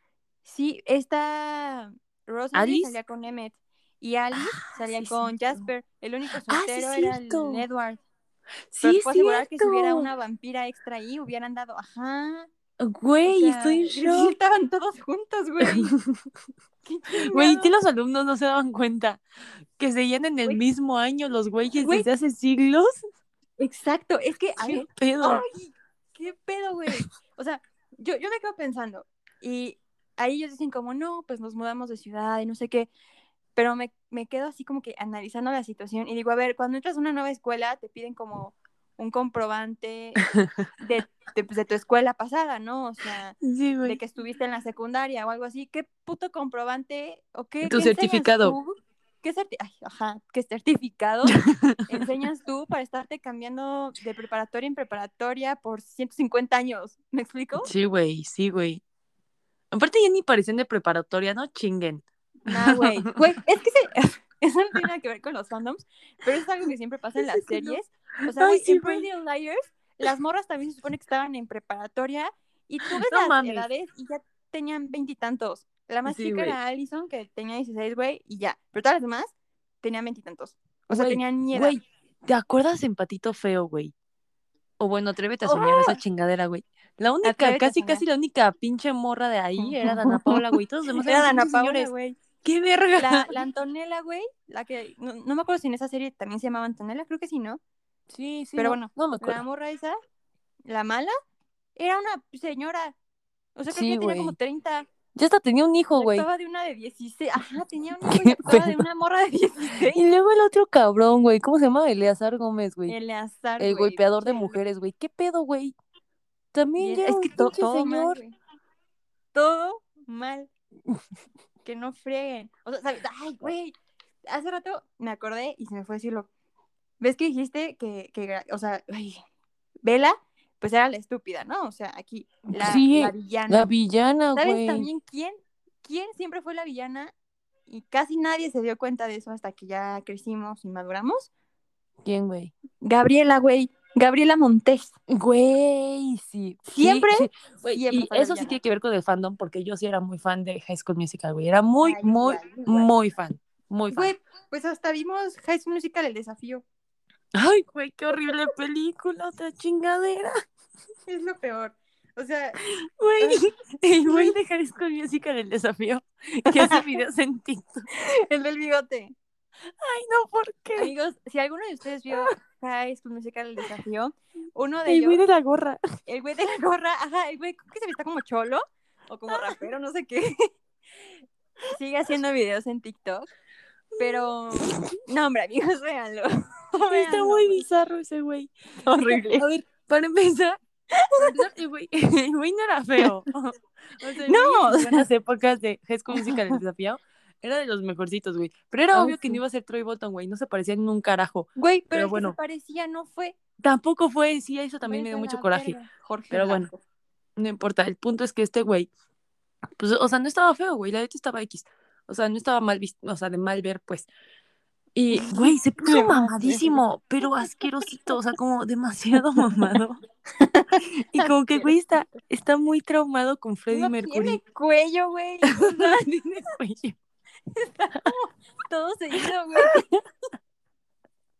B: sí, esta Rosemary
A: ¿Alice?
B: salía con Emmett Y Alice
A: Ah,
B: salía
A: sí,
B: con
A: cierto.
B: Jasper. El único
A: Ah, sí,
B: soltero era el Edward.
A: Sí,
B: puedo asegurar que si hubiera una vampira extra ahí, hubieran dado, ajá.
A: Güey,
B: O sea,
A: estoy en shock.
B: estaban todos juntos, güey.
A: Güey, que los alumnos no se daban cuenta que seguían en el mismo año los güeyes
B: Güey.
A: desde hace siglos.
B: Exacto, es que,
A: ¿Qué
B: ver,
A: pedo?
B: ¡ay! ¿Qué pedo, güey? O sea, yo, yo me quedo pensando, y ahí ellos dicen como, no, pues nos mudamos de ciudad y no sé qué, pero me, me quedo así como que analizando la situación y digo, a ver, cuando entras a una nueva escuela te piden como un comprobante de, de, pues, de tu escuela pasada, ¿no? O sea,
A: Sí,
B: de que estuviste en la secundaria o algo así, ¿qué puto comprobante o qué,
A: Tu
B: qué
A: certificado.
B: tú? ¿Qué, certi- Ay, ajá, ¿qué certificado enseñas tú para estarte cambiando de preparatoria en preparatoria por 150 años? ¿Me explico?
A: Sí, güey, sí, güey. Aparte ya ni parecen de preparatoria, no chinguen.
B: Nah, güey. Güey, es que se- eso no tiene nada que ver con los fandoms, pero es algo que siempre pasa en las series. O sea,
A: Ay, sí,
B: en. Pretty Liars, las morras también se supone que estaban en preparatoria y tú ves
A: No
B: las
A: mames.
B: edades y ya tenían veintitantos. La más
A: Sí,
B: chica era Allison, que tenía 16, güey, y ya. Pero todas las demás tenían veintitantos. O sea, tenían ni edad.
A: Güey, ¿te acuerdas en Patito Feo, güey? O bueno, atrévete a soñar esa chingadera, güey. La única,
B: Atrévete
A: casi, casi la única pinche morra de ahí era Dana Paula, güey. Todos los demás
B: Era
A: eran
B: Dana
A: señores.
B: güey.
A: ¡Qué verga!
B: La, la Antonella, güey, la que, no, no me acuerdo si en esa serie también se llamaba Antonella, creo que sí, ¿no?
A: Sí, sí.
B: Pero
A: no,
B: bueno,
A: no me
B: La
A: acuerdo.
B: morra esa, la mala, era una señora. O sea, creo
A: Sí,
B: que tenía como
A: güey.
B: 30.
A: Ya hasta tenía un hijo, güey.
B: actuaba de una de 16. Ajá, tenía un hijo y actuaba de una morra de 16.
A: Y luego el otro cabrón, güey. ¿Cómo se llama? Eleazar Gómez, güey.
B: Eleazar,
A: El
B: güey,
A: golpeador de mujeres, güey. ¿Qué pedo, güey? También ya
B: Es que todo mal,
A: señor.
B: güey. Todo mal. que no frieguen. O sea, ¿sabes? Ay, güey. Hace rato me acordé y se me fue a decirlo. ¿Ves que dijiste que, que o sea, ay, Vela, pues era la estúpida, ¿no? O sea, aquí, la,
A: Sí,
B: la villana.
A: La villana,
B: ¿Sabes
A: güey.
B: también quién? ¿Quién siempre fue la villana? Y casi nadie se dio cuenta de eso hasta que ya crecimos y maduramos.
A: ¿Quién, güey?
B: Gabriela, güey. Gabriela Montes.
A: Güey, sí.
B: Siempre,
A: sí. Güey,
B: siempre
A: y eso sí tiene que ver con el fandom, porque yo sí era muy fan de High School Musical, güey. Era muy,
B: Ay,
A: muy,
B: igual, igual.
A: muy fan. Muy fan.
B: Güey, pues hasta vimos High School Musical, el desafío.
A: Ay, güey, qué horrible película, otra chingadera.
B: Es lo peor. O sea,
A: Güey, el güey de High School Musical, el desafío, que hace videos en TikTok.
B: el del bigote.
A: Ay, no, ¿por qué?
B: Amigos, si alguno de ustedes vio High School Musical, el desafío, uno de
A: El güey
B: ellos,
A: de la gorra.
B: el güey de la gorra, ajá, el güey que se vista como cholo o como rapero, no sé qué. Sigue haciendo videos en TikTok. Pero, no, hombre, amigos, véanlo.
A: Está
B: Véanlo.
A: muy bizarro ese güey.
B: horrible.
A: A ver, para empezar, el güey, el güey no era feo. O sea, el
B: No,
A: güey en buenas épocas de High School Musical, el desafío, era de los mejorcitos, güey. Pero era
B: Ah,
A: obvio que no iba a ser Troy Bolton, güey. No se parecía en un carajo.
B: Güey, pero,
A: Pero
B: el que
A: bueno.
B: se parecía no fue.
A: Tampoco fue, sí, eso también me dio mucho coraje.
B: verga, Jorge
A: Pero bueno. No importa, el punto es que este güey, pues, o sea, no estaba feo, güey. La neta estaba X. O sea, no estaba mal visto, o sea, de mal ver, pues. Y, güey, se puso mamadísimo, pero asquerosito, o sea, como demasiado mamado. Y como que, güey, está, está muy traumado con Freddie
B: No
A: Mercury.
B: tiene cuello, güey.
A: No tiene cuello.
B: Todo seguido, güey.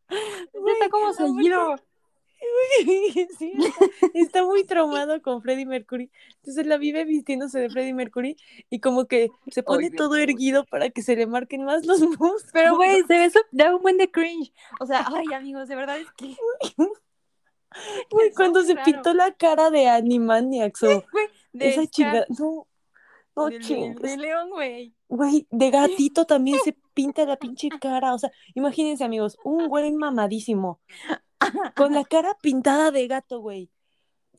B: Está como seguido.
A: Sí, está, está muy traumado con Freddie Mercury. Entonces la vive vistiéndose de Freddie Mercury y como que se pone todo erguido para que se le marquen más los músculos.
B: Pero, güey, se ve eso, da un buen de cringe. O sea, ay, amigos, de verdad es que.
A: Güey,
B: está
A: cuando se
B: raro.
A: pintó la cara de Animaniacs o
B: de
A: esa chingada. No, no
B: del-
A: chingues.
B: De León, güey.
A: Güey, de gatito también se pinta la pinche cara. O sea, imagínense, amigos, un güey mamadísimo. Con la cara pintada de gato, güey.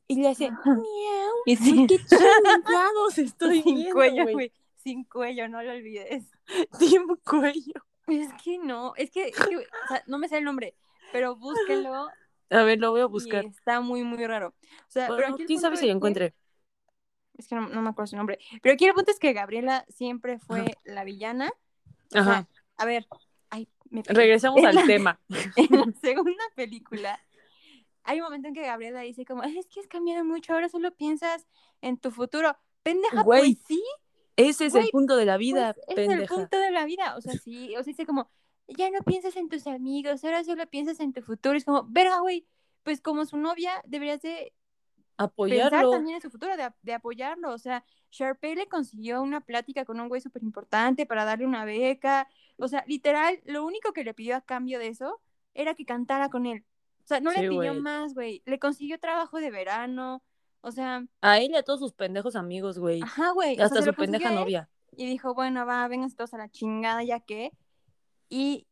A: Y le hace miau.
B: Y sin,
A: qué chingados estoy
B: sin
A: viendo,
B: cuello,
A: güey.
B: Sin cuello, no lo olvides.
A: Sin cuello.
B: Es que no, es que, es que, o sea, no me sé el nombre, pero búsquenlo.
A: A ver, lo voy a
B: y
A: buscar.
B: está muy, muy raro. O sea, pero aquí
A: quién sabe si lo encuentre.
B: Es que no, no me acuerdo su nombre. Pero aquí el punto es que Gabriela siempre fue la villana. O sea,
A: Ajá.
B: a ver, ay, me.
A: Regresamos
B: En
A: al
B: la-
A: tema.
B: en la segunda película, hay un momento en que Gabriela dice como, es que has cambiado mucho, ahora solo piensas en tu futuro. Pendeja,
A: Güey.
B: pues sí,
A: Ese es
B: Güey,
A: el punto de la vida,
B: Pues, ese es el
A: pendeja.
B: punto de la vida. O sea, sí, o sea, dice como, ya no piensas en tus amigos, ahora solo piensas en tu futuro. Es como, verga, güey, pues como su novia deberías de pensar
A: Apoyarlo.
B: también en su futuro, de, de apoyarlo. O sea, Sharpay le consiguió una plática con un güey súper importante para darle una beca. O sea, literal, lo único que le pidió a cambio de eso era que cantara con él. O sea, no
A: Sí,
B: le pidió más, güey. Le consiguió trabajo de verano. O sea,
A: A él y a todos sus pendejos amigos, güey.
B: ajá, güey.
A: Y
B: o sea,
A: hasta su pendeja novia.
B: y dijo, bueno, va, vénganse todos a la chingada, ya que. Y,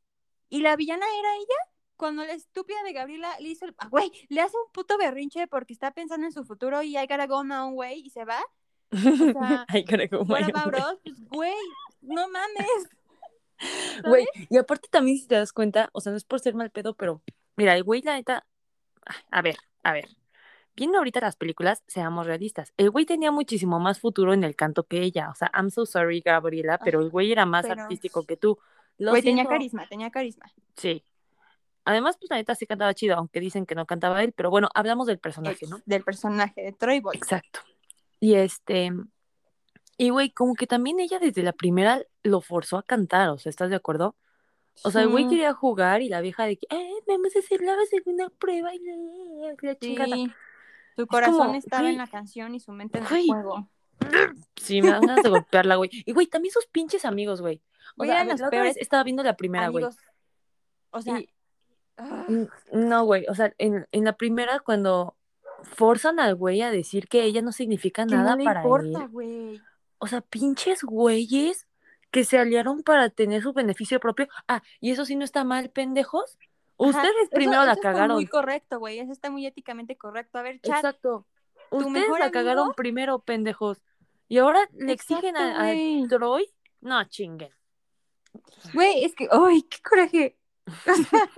B: y la villana era ella. Cuando la estúpida de Gabriela le hizo el. ah, Güey, le hace un puto berrinche porque está pensando en su futuro y I gotta go now, güey, y se va. sea,
A: Ay, creo
B: What about us? Pues, güey, no mames.
A: Güey, y aparte también si te das cuenta, o sea, no es por ser mal pedo, pero mira, el güey, la neta, a ver, a ver, viendo ahorita las películas, seamos realistas, el güey tenía muchísimo más futuro en el canto que ella, o sea, I'm so sorry, Gabriela, pero el güey era más
B: pero-
A: artístico que tú. Lo
B: Güey, tenía carisma, tenía carisma.
A: Sí. Además, pues la neta sí cantaba chido, aunque dicen que no cantaba él, pero bueno, hablamos del personaje, ¿no?
B: Del personaje de Troy Boy.
A: Exacto. Y este, y güey, como que también ella desde la primera lo forzó a cantar, o sea, ¿estás de acuerdo? O sea, el güey quería jugar y la vieja de que, eh, vamos a hacer la segunda prueba y la, la chingada.
B: sí. Su corazón
A: como,
B: estaba
A: güey,
B: en la canción y su mente en el juego.
A: Sí, me dan ganas de golpearla, güey. Y güey, también sus pinches amigos, güey. O
B: Güey,
A: sea, a
B: eran
A: ver,
B: los
A: la otra vez
B: peores
A: estaba viendo la primera, güey.
B: O sea,
A: Y- No, güey, o sea, en, en la primera cuando forzan al güey a decir que ella no significa
B: que
A: nada
B: no le
A: para
B: importa,
A: él.
B: güey.
A: O sea, pinches güeyes que se aliaron para tener su beneficio propio. Ah, y eso sí no está mal, pendejos.
B: Ajá,
A: Ustedes
B: eso-
A: primero la
B: eso está
A: cagaron.
B: muy correcto, güey. Eso está muy éticamente correcto. A ver, chat,
A: Exacto. Ustedes la
B: amigo-
A: cagaron primero, pendejos. Y ahora le exigen a, a. Troy. No, chinguen.
B: Güey, es que, ¡ay, qué coraje! O sea,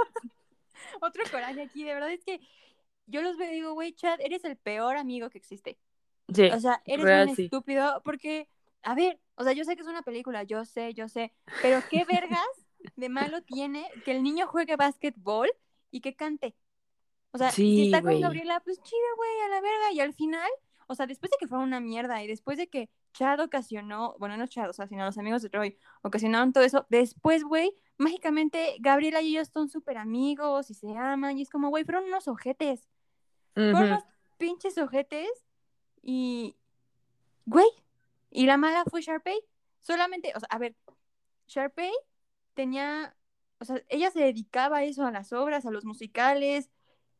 B: otro coraje aquí, de verdad es que yo los veo y digo, güey, Chad, eres el peor amigo que existe.
A: Sí,
B: O sea, eres
A: real,
B: un
A: sí.
B: estúpido porque, a ver, o sea, yo sé que es una película, yo sé, yo sé, pero ¿qué vergas de malo tiene que el niño juegue básquetbol y que cante? O sea, si
A: Sí,
B: está con
A: güey.
B: Gabriela, pues chido, güey, a la verga. Y al final, o sea, después de que fue una mierda y después de que Chad ocasionó, bueno, no Chad, o sea, sino los amigos de Troy ocasionaron todo eso, después, güey, mágicamente Gabriela y ellos son súper amigos y se aman y es como, güey, fueron unos ojetes. Fueron
A: Ujú.
B: unos pinches ojetes y, güey, y la mala fue Sharpay. Solamente, o sea, a ver, Sharpay tenía, o sea, ella se dedicaba a eso, a las obras, a los musicales.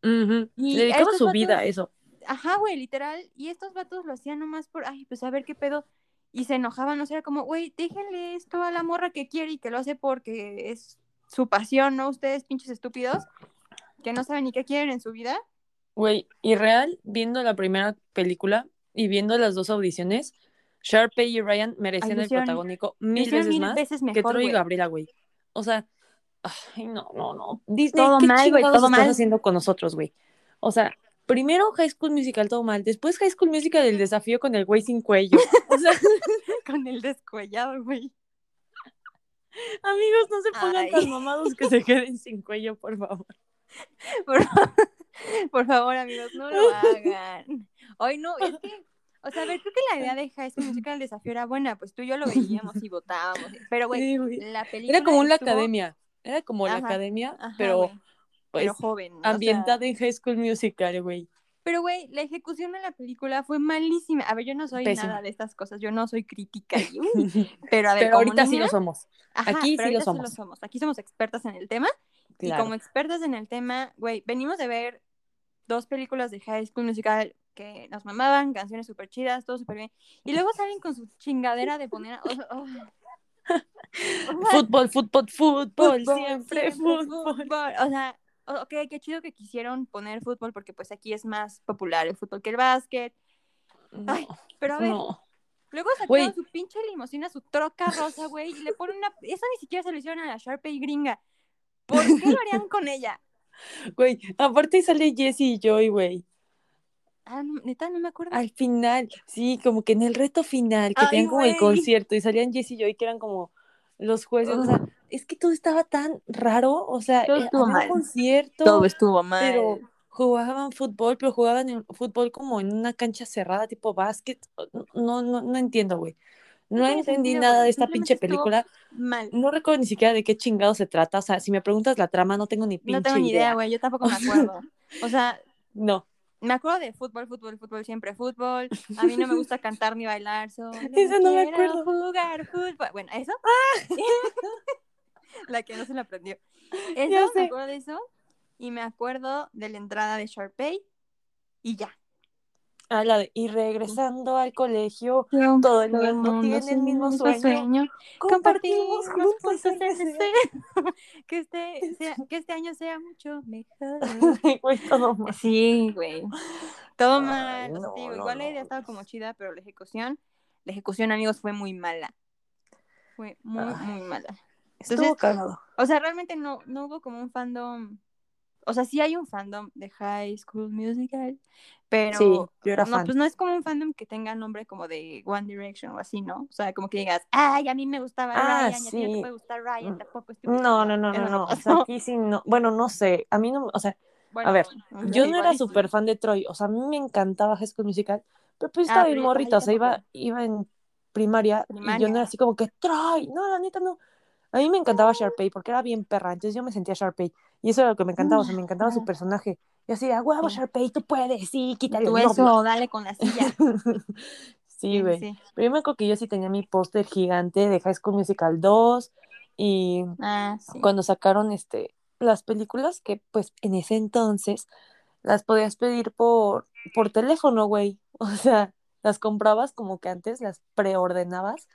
B: Y
A: Le dedicaba su vida a eso.
B: Ajá, güey, literal. Y estos vatos lo hacían nomás por, ay, pues a ver qué pedo. Y se enojaban, o sea, como, güey, déjenle esto a la morra que quiere y que lo hace porque es su pasión, ¿no? Ustedes, pinches estúpidos, que no saben ni qué quieren en su vida.
A: Güey, y real, viendo la primera película y viendo las dos audiciones, Sharpay y Ryan merecían el protagónico mil veces
B: mil
A: más
B: veces
A: que Troy y. Gabriela, güey. O sea, ay, no, no, no. Disney,
B: Todo
A: ¿qué
B: mal, güey, todo
A: estás haciendo con nosotros, güey? O sea, primero High School Musical todo mal, después High School Musical el desafío con el güey sin cuello. O sea,
B: Con el descuellado, güey.
A: amigos, no se pongan
B: Ay.
A: tan mamados que se queden sin cuello, por favor.
B: Por, por favor, amigos, no lo hagan. Hoy no, es que, o sea, a ver, creo que la idea de High School Musical el desafío era buena, pues tú y yo lo veíamos y votábamos. Pero, güey,
A: Sí,
B: la película.
A: Era como la
B: estuvo-
A: academia. Era como la
B: Ajá,
A: academia,
B: Ajá,
A: pero pues
B: pero joven. o sea,
A: ambientada en High School Musical, güey.
B: Pero, güey, la ejecución de la película fue malísima. A ver, yo no soy
A: Pésima.
B: nada de estas cosas, yo no soy crítica. y, uy, pero, a ver,
A: Pero ahorita sí lo somos.
B: Ajá,
A: aquí
B: pero
A: sí lo somos.
B: somos. Aquí somos expertas en el tema. Y
A: Claro.
B: como expertas en el tema, güey, venimos de ver dos películas de High School Musical que nos mamaban, canciones súper chidas, todo súper bien. Y luego salen con su chingadera de poner... oh. O sea,
A: Fútbol, fútbol, fútbol,
B: fútbol,
A: siempre, fútbol.
B: fútbol. O sea, ok, qué chido que quisieron poner fútbol porque pues aquí es más popular el fútbol que el básquet. Ay, Pero a ver,
A: no.
B: luego sacaron su pinche limusina, su troca rosa, güey, y le ponen una... Eso ni siquiera se lo hicieron a la Sharpay gringa. ¿Por qué lo harían con ella?
A: Güey, aparte sale Jessie y Joy, güey.
B: Ah, no, neta, no me acuerdo.
A: Al final, sí, como que en el reto final, que
B: Ay,
A: tenían como el concierto y salían Jessie y Joy, que eran como los jueces. O sea, es que todo estaba tan raro. O sea,
B: Todo
A: eh,
B: estuvo
A: había un
B: mal.
A: concierto,
B: Todo estuvo mal.
A: pero jugaban fútbol, pero jugaban en fútbol como en una cancha cerrada, tipo básquet. No, no, no entiendo, güey. No entendí
B: sentido,
A: nada de esta pinche película.
B: Mal.
A: No recuerdo ni siquiera de qué chingado se trata. O sea, si me preguntas la trama, no tengo ni pinche
B: No tengo ni idea, güey. Yo tampoco me acuerdo. O sea,
A: No.
B: me acuerdo de fútbol, fútbol, fútbol, siempre fútbol. A mí no me gusta cantar ni bailar. Solo
A: Esa no me acuerdo.
B: jugar fútbol. Bueno, eso. la que no se la aprendió. Eso, me acuerdo de eso. Y me acuerdo de la entrada de Sharpay. Y ya.
A: Ah, la de, y regresando al colegio, todo el mundo tiene el mismo sueño.
B: Compartimos
A: juntos
B: juntos que, este sea, que este año sea mucho mejor.
A: Güey, todo mal.
B: Sí, güey. Todo
A: Ay,
B: mal. o sea,
A: no,
B: te digo,
A: no,
B: igual la
A: no.
B: idea estaba como chida, pero la ejecución, la ejecución, amigos, fue muy mala. Fue muy,
A: Ay.
B: muy mala.
A: Estuvo cagado.
B: O sea, realmente no, no hubo como un fandom. O sea, sí hay un fandom de High School Musical, pero
A: Sí, yo era
B: no,
A: fan.
B: pues no es como un fandom que tenga nombre como de One Direction o así, ¿no? O sea, como que digas, ay, a mí me gustaba
A: Ah,
B: Ryan, y a ti no
A: sí.
B: te puede gustar Ryan,
A: Mm.
B: tampoco este
A: No, no, no, no, no. O sea, aquí sí no. Bueno, no sé. A mí no, o sea,
B: Bueno,
A: ver,
B: o sea,
A: yo no era
B: sí.
A: súper fan de Troy. O sea, a mí me encantaba High School Musical, pero pues
B: Ah,
A: estaba bien
B: pero- ay,
A: morrita. O sea, iba, iba en primaria, y yo
B: Primaria.
A: no era así como que Troy. No, la neta no. A mí me encantaba Sharpay porque era bien perra. Entonces yo me sentía Sharpay. Y eso era lo que me encantaba. O sea, me encantaba su
B: Ajá.
A: personaje. Y así, a huevo,
B: Sí.
A: Sharpay, tú puedes. Sí, quítale
B: Tú
A: novio.
B: eso, dale con la silla.
A: Sí, güey.
B: sí.
A: Pero yo me acuerdo que yo sí tenía mi póster gigante de High School Musical 2 y
B: Ah, sí.
A: cuando sacaron este las películas que pues en ese entonces las podías pedir por por teléfono, güey. O sea, las comprabas como que antes las preordenabas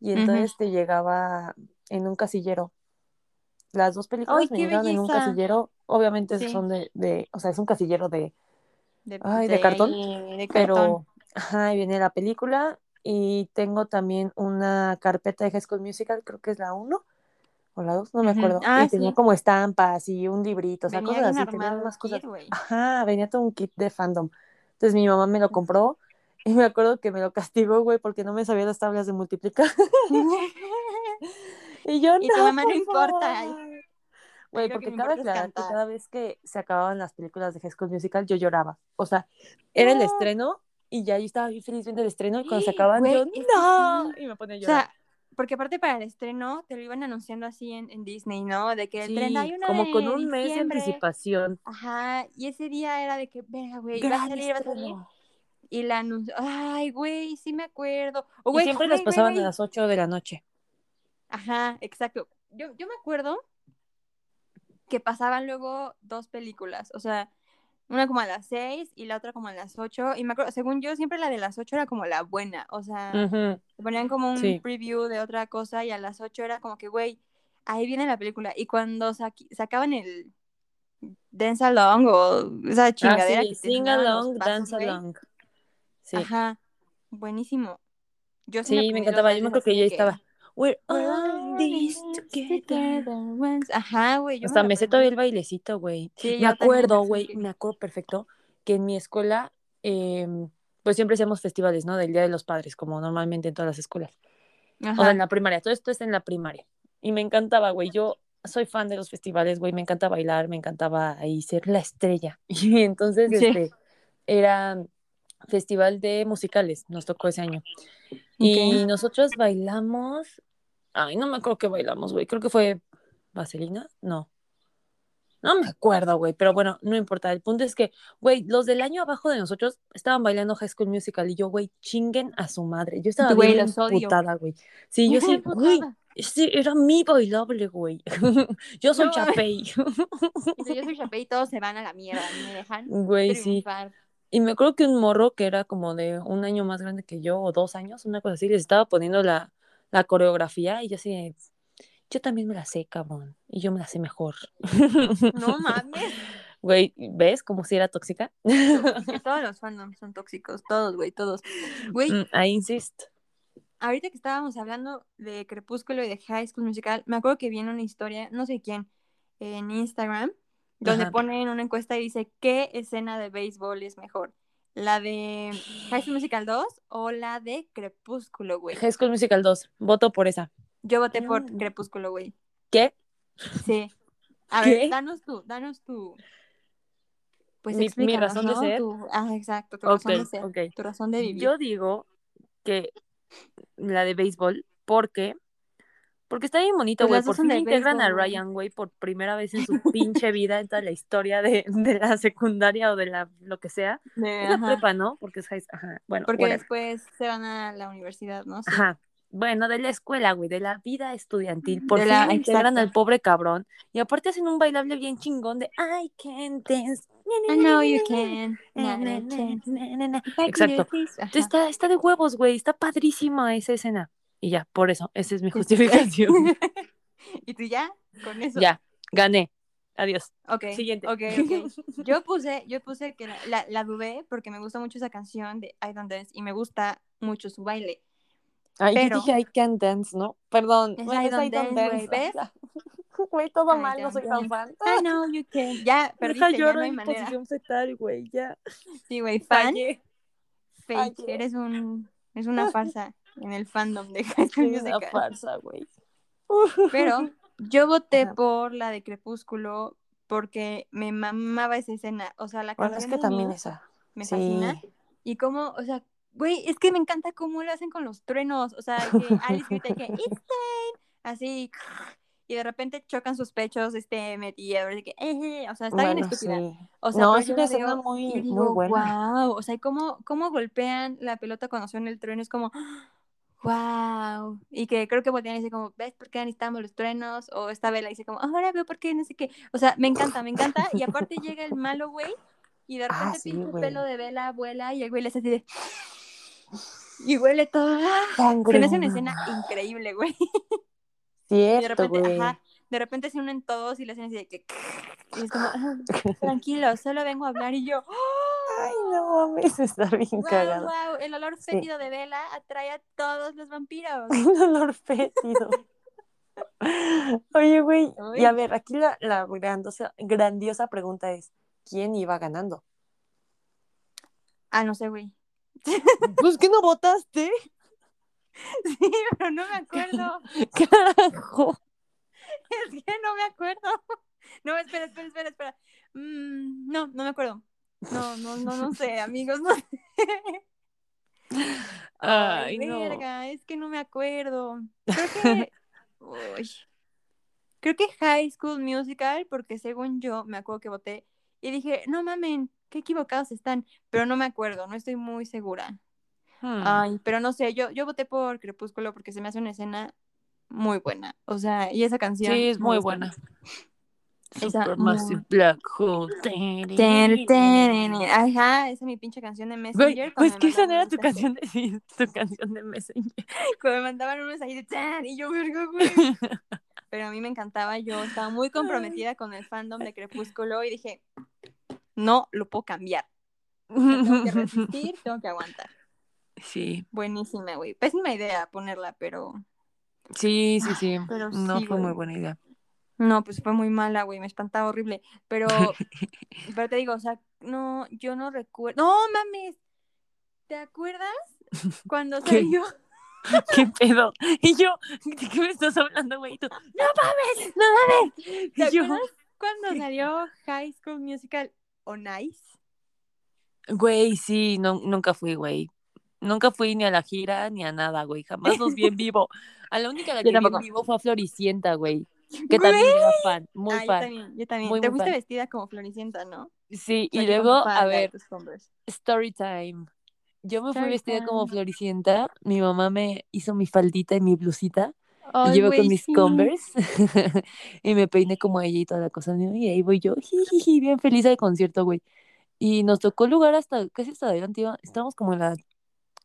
A: y entonces te llegaba en un casillero. Las dos películas
B: ¡Ay,
A: me llegaron en un casillero, obviamente
B: Sí.
A: son de, de, o sea, es un casillero de,
B: De,
A: Ay, ¿de cartón?
B: ahí, de cartón.
A: pero, ajá, ahí viene la película y tengo también una carpeta de High School Musical, creo que es la 1 o la 2, no me acuerdo.
B: Ah,
A: y tenía
B: sí.
A: como estampas y un librito, o sea,
B: Venía
A: cosas así, tenía cosas.
B: kit.
A: Ajá, venía todo un kit de fandom. Entonces mi mamá me lo compró y me acuerdo que me lo castigó, güey, porque no me sabía las tablas de multiplicar. y yo,
B: Y
A: no,
B: tu mamá no
A: por
B: importa.
A: favor". Güey, porque que
B: cantar.
A: cada vez que se acababan las películas de High School Musical, yo lloraba. O sea, era el
B: No.
A: estreno y ya yo estaba bien feliz viendo el estreno y cuando se acababan
B: Güey,
A: yo, ¡no! Y me ponía a
B: O
A: llorar.
B: sea, porque aparte para el estreno te lo iban anunciando así en, en Disney, ¿no? De que el
A: Sí,
B: 31
A: como
B: de
A: con un mes de anticipación.
B: Ajá, y ese día era de que, verga, güey, va a salir, va a salir. Y la anunció. Ay, güey, sí me acuerdo. O,
A: Y siempre las pasaban a las 8 de la noche.
B: Ajá, exacto. Yo, yo me acuerdo que pasaban luego dos películas, o sea, una como a las seis y la otra como a las ocho. Y me acuerdo, según yo, siempre la de las ocho era como la buena, o sea, te ponían como un
A: Sí.
B: preview de otra cosa y a las ocho era como que, güey, ahí viene la película. Y cuando sacaban el Dance Along o esa
A: Ah,
B: chingadera
A: sí,
B: que te
A: sing along,
B: pasos,
A: dance along. Sí,
B: Ajá, buenísimo. Yo sí,
A: sí, me encantaba. Yo me acuerdo que yo estaba, we're all this together.
B: once. Ajá, güey,
A: Hasta
B: me
A: me sé todavía el bailecito, güey.
B: Sí,
A: Me acuerdo, güey, me acuerdo perfecto que en mi escuela, em, pues siempre hacíamos festivales, ¿no? Del Día de los Padres, como normalmente en todas las escuelas. O sea,
B: Ajá.
A: en la primaria, todo esto es en la primaria. Y me encantaba, güey. Yo soy fan de los festivales, güey. Me encanta bailar, me encantaba ahí ser la estrella. Y entonces,
B: Sí.
A: este, era festival de musicales, nos tocó ese año. Y nosotros bailamos, ay, no me acuerdo qué bailamos, güey. Creo que fue Vaselina, no. No me acuerdo, güey, pero bueno, no importa. El punto es que, güey, los del año abajo de nosotros estaban bailando High School Musical y yo, güey, chinguen a su madre. Yo estaba
B: güey,
A: bien emputada, güey. Sí, yo sí, güey, ese era mi bailable, güey. yo soy
B: No.
A: Chapey.
B: Yo soy Chapey y todos se van a la mierda, me dejan
A: Güey, sí. Y me acuerdo que un morro que era como de un año más grande que yo, o dos años, una cosa así, les estaba poniendo la, la coreografía y yo así, yo también me la sé, cabrón. Y yo me la sé mejor.
B: No mames.
A: Güey, ¿ves como si era tóxica?
B: Todos los fandoms son tóxicos, todos, güey, todos. Güey,
A: Mm, I insist.
B: ahorita que estábamos hablando de Crepúsculo y de High School Musical, me acuerdo que viene una historia, no sé quién, en Instagram, donde
A: Ajá.
B: ponen una encuesta y dice, ¿qué escena de béisbol es mejor? ¿La de High School Musical 2 o la de Crepúsculo, güey?
A: High School Musical 2, voto por esa.
B: Yo voté por
A: Mm.
B: Crepúsculo, güey.
A: ¿Qué?
B: Sí. A
A: ¿Qué?
B: ver, danos tú, danos tu... Pues
A: Mi- mi razón de ser.
B: Tu- Ah, exacto, tu razón de ser,
A: ok.
B: tu razón de vivir.
A: Yo digo que la de béisbol, porque porque está bien bonito,
B: Pues
A: güey. Por fin integran a. Ryan, güey, por primera vez en su pinche vida en toda la historia de, de la secundaria o de la lo que sea.
B: De-
A: Es la prepa, ¿no? Porque es Ajá, bueno,
B: Porque
A: whatever.
B: después se van a la universidad, ¿no? Sí.
A: Ajá. Bueno, de la escuela, güey, de la vida estudiantil. Por
B: De
A: fin
B: la-
A: integran
B: exacto.
A: al pobre cabrón. Y aparte hacen un bailable bien chingón de I can dance.
B: I know you can.
A: Exacto. está, está de huevos, güey. Está padrísima esa escena. Y ya, por eso, esa es mi justificación.
B: ¿Y tú ya? Con eso.
A: ya, gané. Adiós.
B: Ok.
A: Siguiente.
B: Ok, ok. Yo puse, yo puse que la, la, la dudé porque me gusta mucho esa canción de I Don't Dance y me gusta mucho su baile.
A: Ay,
B: Pero-
A: yo dije I can dance, ¿no? Perdón.
B: Es
A: bueno,
B: I
A: es
B: don't
A: I don't
B: dance,
A: dance.
B: güey, ¿ves?
A: Güey, todo
B: I
A: mal, no soy tan fan.
B: I know you can. Ya,
A: Deja
B: perdiste, ya
A: lloro
B: no hay
A: en
B: manera.
A: posición fetal, güey, ya.
B: Sí, güey, fan,
A: Fallé.
B: fake.
A: fallé.
B: Eres un, es una farsa en el fandom de High School
A: una farsa, güey.
B: Pero yo voté
A: Ajá.
B: por la de Crepúsculo porque me mamaba esa escena. O sea, la
A: Bueno,
B: canción
A: es que también esa.
B: me
A: Sí.
B: fascina. Y cómo, o sea, güey, es que me encanta cómo lo hacen con los truenos. O sea, que Alice grita y que It's time. Así. Y de repente chocan sus pechos, este, y que, eh, o sea, está bien
A: Bueno,
B: estúpida.
A: sí.
B: O sea,
A: No, es una escena muy-
B: y
A: muy
B: digo,
A: buena.
B: wow, o sea, y cómo, cómo golpean la pelota cuando suena el trueno, es como, wow, y que creo que voltean y dicen como, ¿ves por qué necesitamos los truenos? O esta vela dice como, ahora veo por qué, no sé qué, o sea, me encanta, me encanta, y aparte llega el malo, güey, y de
A: Ah,
B: repente
A: sí,
B: pinche
A: güey.
B: pelo de vela vuela, y el güey le hace así de, y huele todo, ¡ah! se me hace una escena increíble, güey, y de
A: Cierto,
B: repente,
A: güey.
B: ajá, de repente se unen todos y le hacen así de que, y es como, "Ah, tranquilo, solo vengo a hablar, y yo,
A: Ay, no mames, está bien
B: Wow,
A: cagado.
B: wow, el olor
A: Sí.
B: fétido de vela atrae a todos los vampiros.
A: Un olor fétido. Oye, güey, y a ver, aquí la, grandiosa pregunta es, ¿quién iba ganando?
B: Ah, no sé, güey.
A: Pues que no votaste,
B: Sí, pero no me acuerdo.
A: carajo.
B: Es que no me acuerdo. No, espera, espera, espera, espera. Mm, no, no me acuerdo. No, no, no, no sé, amigos. No.
A: Ay, no.
B: verga, es que no me acuerdo. Creo que. Uy. Creo que High School Musical, porque según yo me acuerdo que voté y dije, no mamen, qué equivocados están. Pero no me acuerdo, no estoy muy segura.
A: Hmm.
B: Ay, pero no sé, yo, yo voté por Crepúsculo porque se me hace una escena muy buena. O sea, y esa canción.
A: Sí, es muy buena.
B: Esa
A: Supermassive
B: muy-
A: Black Hole.
B: Ajá, esa es mi pinche canción de Messenger.
A: Pues que esa no era tu canción de sí, tu canción de Messenger.
B: Cuando me mandaban un mensaje de tan, y yo, verga, güey. Pero a mí me encantaba, yo estaba muy comprometida con el fandom de Crepúsculo y dije, no lo puedo cambiar. Tengo que resistir, tengo que aguantar.
A: Sí,
B: Buenísima, güey. Pésima idea ponerla, pero
A: sí, sí, sí.
B: Pero
A: no
B: sí,
A: fue muy buena idea.
B: No, pues fue muy mala, güey, me espantaba horrible. Pero, pero te digo, o sea, no, yo no recuerdo. ¡No mames! ¿Te acuerdas cuando salió?
A: ¿Qué pedo? Y yo, ¿de qué me estás hablando, güey? Tú, ¡No mames! ¡No mames!
B: ¿Te
A: yo,
B: acuerdas cuando salió High School Musical on Ice?
A: güey, sí, no, nunca fui, güey. Nunca fui ni a la gira ni a nada, güey. Jamás los vi en vivo. A la única a la que vi en vivo fue a Floricienta, güey. Que también era fan, muy
B: ah, yo
A: fan.
B: también, yo también.
A: Muy,
B: Te
A: muy
B: fuiste
A: fan.
B: vestida como Floricienta, ¿no?
A: Sí,
B: O sea,
A: y luego, a
B: y
A: ver, story time. Yo me fui vestida como. Floricienta. Mi mamá me hizo mi faldita y mi blusita. y
B: Ay,
A: llevo con mis
B: sí.
A: Converse. y me peiné como ella y toda la cosa. Y ahí voy yo, jijiji, bien feliz del concierto, güey. Y nos tocó lugar hasta, casi hasta adelante. iba- Estábamos como en la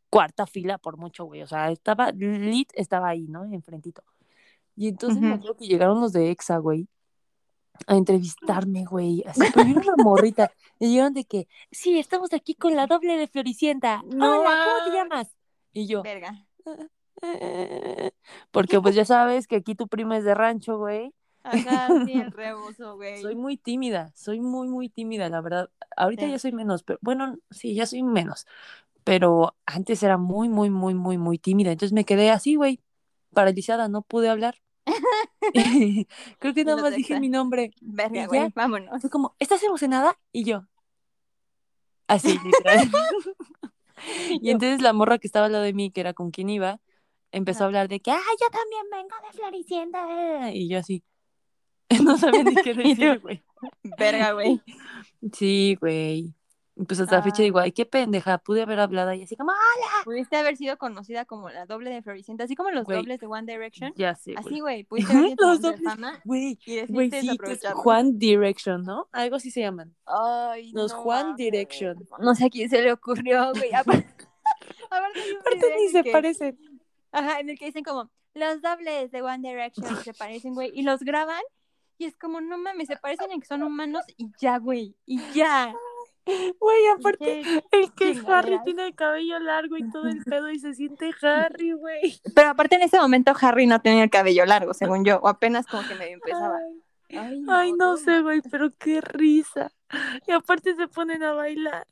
A: cuarta fila por mucho, güey. O sea, estaba, Lit estaba ahí, ¿no? Enfrentito. Y entonces me
B: Ujú.
A: acuerdo que llegaron los de EXA, güey, a entrevistarme, güey. Así, pero yo era una morrita. Y llegaron de que, sí, estamos aquí con la doble de Floricienta.
B: No
A: Hola, ¿cómo te llamas? Y yo,
B: Verga.
A: Porque pues ya sabes que aquí tu prima es de rancho, güey.
B: Ajá, sí, el rebozo, güey.
A: Soy muy tímida, soy muy, muy tímida, la verdad. Ahorita
B: Sí.
A: ya soy menos, pero bueno, sí, ya soy menos. Pero antes era muy, muy, muy, muy, muy tímida. Entonces me quedé así, güey, paralizada, no pude hablar. Creo que nada más dije mi nombre.
B: Verga, güey, vámonos.
A: Fue como, ¿estás emocionada? Y yo, así, literal. Y
B: yo,
A: entonces la morra que estaba al lado de mí, que era con quien iba, empezó a hablar de que, ah, yo también vengo de Floricienta. Y yo así, no sabía ni qué decir, güey.
B: verga, güey.
A: Sí, güey. Y Pues hasta la fecha
B: Ay.
A: digo, ay, qué pendeja, pude haber hablado y así como, ah,
B: Pudiste haber sido conocida como la doble de Floricienta, así como los dobles de One Direction.
A: ya sé,
B: Así,
A: güey.
B: pudiste haber tu
A: Los dobles.
B: fama
A: Güey,
B: y
A: güey, sí. Juan Direction, ¿no? Algo así se llaman.
B: Ay,
A: Los
B: no
A: Juan. Direction.
B: No sé a quién se le ocurrió, güey. Aparte,
A: ni se
B: que-
A: parecen.
B: Ajá, en el que dicen como, los dobles de One Direction se parecen, güey, y los graban y es como, no mames, se parecen en que son humanos y ya, güey, y ya.
A: Güey, aparte, el que es Harry tiene el cabello largo y todo el pedo y se siente Harry, güey.
B: Pero aparte en ese momento Harry no tenía el cabello largo, según yo, o apenas como que medio empezaba.
A: Ay,
B: Ay,
A: Ay, no sé, güey, pero qué risa. Y aparte se ponen a bailar.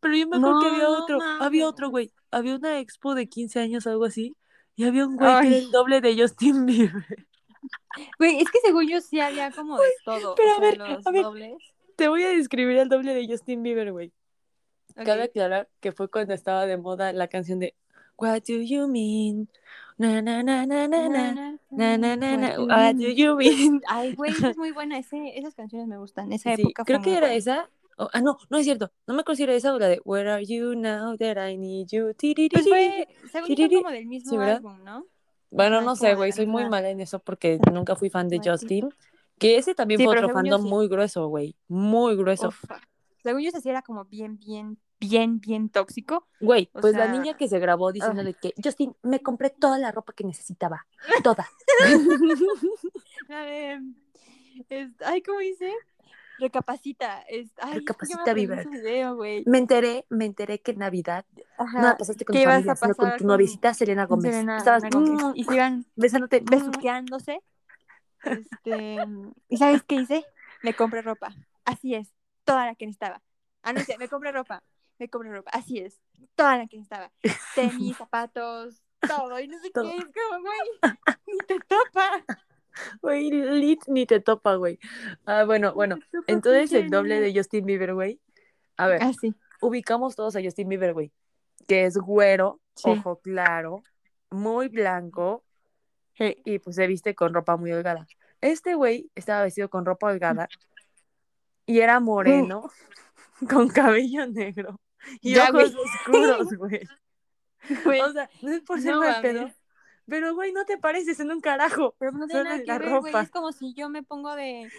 A: Pero yo me acuerdo que había otro, había otro, güey. Había una expo de 15 años, algo así. Y había un güey que era el doble de Justin Bieber.
B: Güey, es que según yo sí había como de todo.
A: pero
B: o
A: a ver,
B: los
A: a ver.
B: dobles.
A: Te voy a describir el doble de Justin Bieber, güey.
B: Ok.
A: Cabe aclarar que fue cuando estaba de moda la canción de What do you mean? Na na na na na na. Na na na na.
B: What do you
A: mean?
B: Ay, güey, es muy buena. Ese, esas canciones me gustan. Esa
A: Sí,
B: época
A: creo que era
B: buena.
A: esa. Oh, ah, no, no es cierto. No me era esa o la de Where are you now that I need you. Tiririri.
B: Pues fue, según
A: Tiriri.
B: como del mismo
A: Sí,
B: álbum, ¿no?
A: Bueno, no sé, güey. Soy muy mala en eso porque nunca fui fan de Justin. Que ese también
B: Sí,
A: fue otro fandom
B: sí.
A: muy grueso, güey. Muy grueso.
B: Ufa. Según yo, ese sí era como bien, bien, bien, bien tóxico.
A: Güey,
B: O
A: pues la niña que se grabó diciéndole que Justin, me compré toda la ropa que necesitaba. Toda.
B: Es- ay, ¿cómo dice? Recapacita. Es, ay,
A: Recapacita,
B: yo me
A: enteré, me enteré que en Navidad
B: Ajá.
A: no pasaste con tu familia, sino con tu noviecita Selena Gómez.
B: Selena-
A: Estabas
B: Gómez. Y se iban
A: besándote.
B: besuqueándose. Este, ¿Y sabes qué hice? Me compré ropa. Así es, toda la que necesitaba. Ah, no, sé, me compré ropa. Me compré ropa. Así es, toda la que necesitaba. Tenis, zapatos, todo. Y no sé
A: Todo.
B: qué. Es como, güey, ni te topa.
A: Güey, lit ni te topa, güey. Ah, bueno, bueno. Entonces el doble de Justin Bieber, güey. A ver,
B: Ah, sí.
A: ubicamos todos a Justin Bieber, güey. Que es güero,
B: Sí.
A: ojo claro, muy blanco y pues se viste con ropa muy holgada. Este güey estaba vestido con ropa holgada y era moreno, con cabello negro y
B: Ya,
A: ojos
B: güey.
A: oscuros, güey.
B: Güey,
A: O sea, no es por ser
B: no
A: mal
B: mames.
A: pedo, pero güey, no te pareces en un carajo.
B: Pero no tiene nada que ver, güey. Es como si yo me pongo de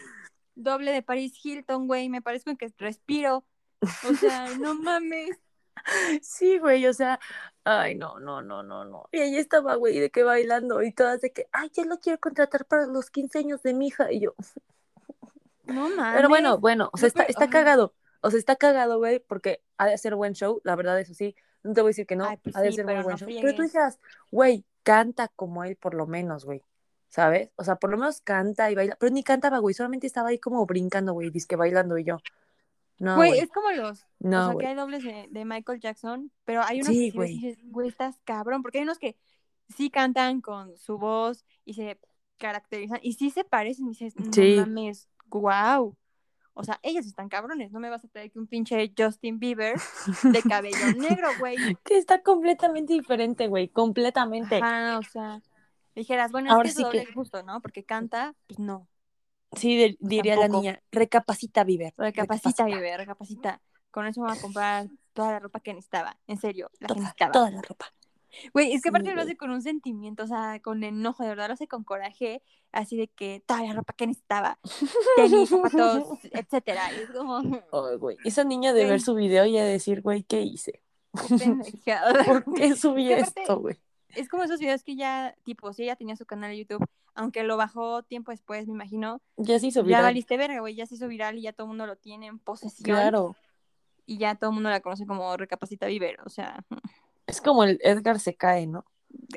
B: doble de Paris Hilton, güey. Me parezco en que respiro. O sea, no mames.
A: Sí, güey, o sea, ay, no, no, no, no, no. Y ahí estaba, güey, de que bailando y todas de que, ay, ya lo quiero contratar para los 15 años de mi hija. Y yo,
B: No mames.
A: pero bueno, bueno, o sea, está, está cagado. O sea, está cagado, güey, porque ha de ser buen show, la verdad, eso sí. No te voy a decir que no,
B: Ay, pues
A: ha de
B: sí,
A: ser muy buen
B: no
A: show. Pero tú dijeras, güey, canta como él por lo menos, güey. ¿Sabes? O sea, por lo menos canta y baila. Pero ni cantaba, güey, solamente estaba ahí como brincando, güey, disque bailando y yo. No,
B: Güey, es como los.
A: No,
B: o sea, que hay dobles de, de Michael Jackson, pero hay unos
A: Sí,
B: que dices, güey, estás cabrón. Porque hay unos que sí cantan con su voz y se caracterizan y sí se parecen y dices, no
A: Sí.
B: mames, wow. O sea, ellos están cabrones. No me vas a traer que un pinche Justin Bieber de cabello negro, güey.
A: Que está completamente diferente, güey, completamente.
B: Ajá, o sea, dijeras, bueno,
A: Ahora
B: es que
A: sí
B: su doble
A: que-
B: es justo, ¿no? Porque canta, pues no.
A: Sí, de- diría la niña, recapacita, Bieber.
B: Recapacita, Bieber, recapacita. Con eso me voy a comprar toda la ropa que necesitaba. En serio, la que
A: Toda,
B: necesitaba.
A: toda la ropa.
B: Güey, es que
A: Sí,
B: aparte lo hace con un sentimiento, o sea, con enojo, de verdad lo hace con coraje, así de que toda la ropa que necesitaba, tenis, zapatos, etcétera. Y es como,
A: Ay, güey. Esa niña de ver su video y de decir, güey, ¿qué hice? ¿Por qué subí esto, güey?
B: Es como esos videos que ya, tipo, si ella tenía su canal de YouTube, aunque lo bajó tiempo después, me imagino,
A: Ya se hizo
B: ya
A: viral.
B: valiste verga, güey, ya se hizo viral y ya todo el mundo lo tiene en posesión.
A: Claro.
B: Y ya todo el mundo la conoce como Recapacita Viver, o sea,
A: Es como el Edgar se cae, ¿no?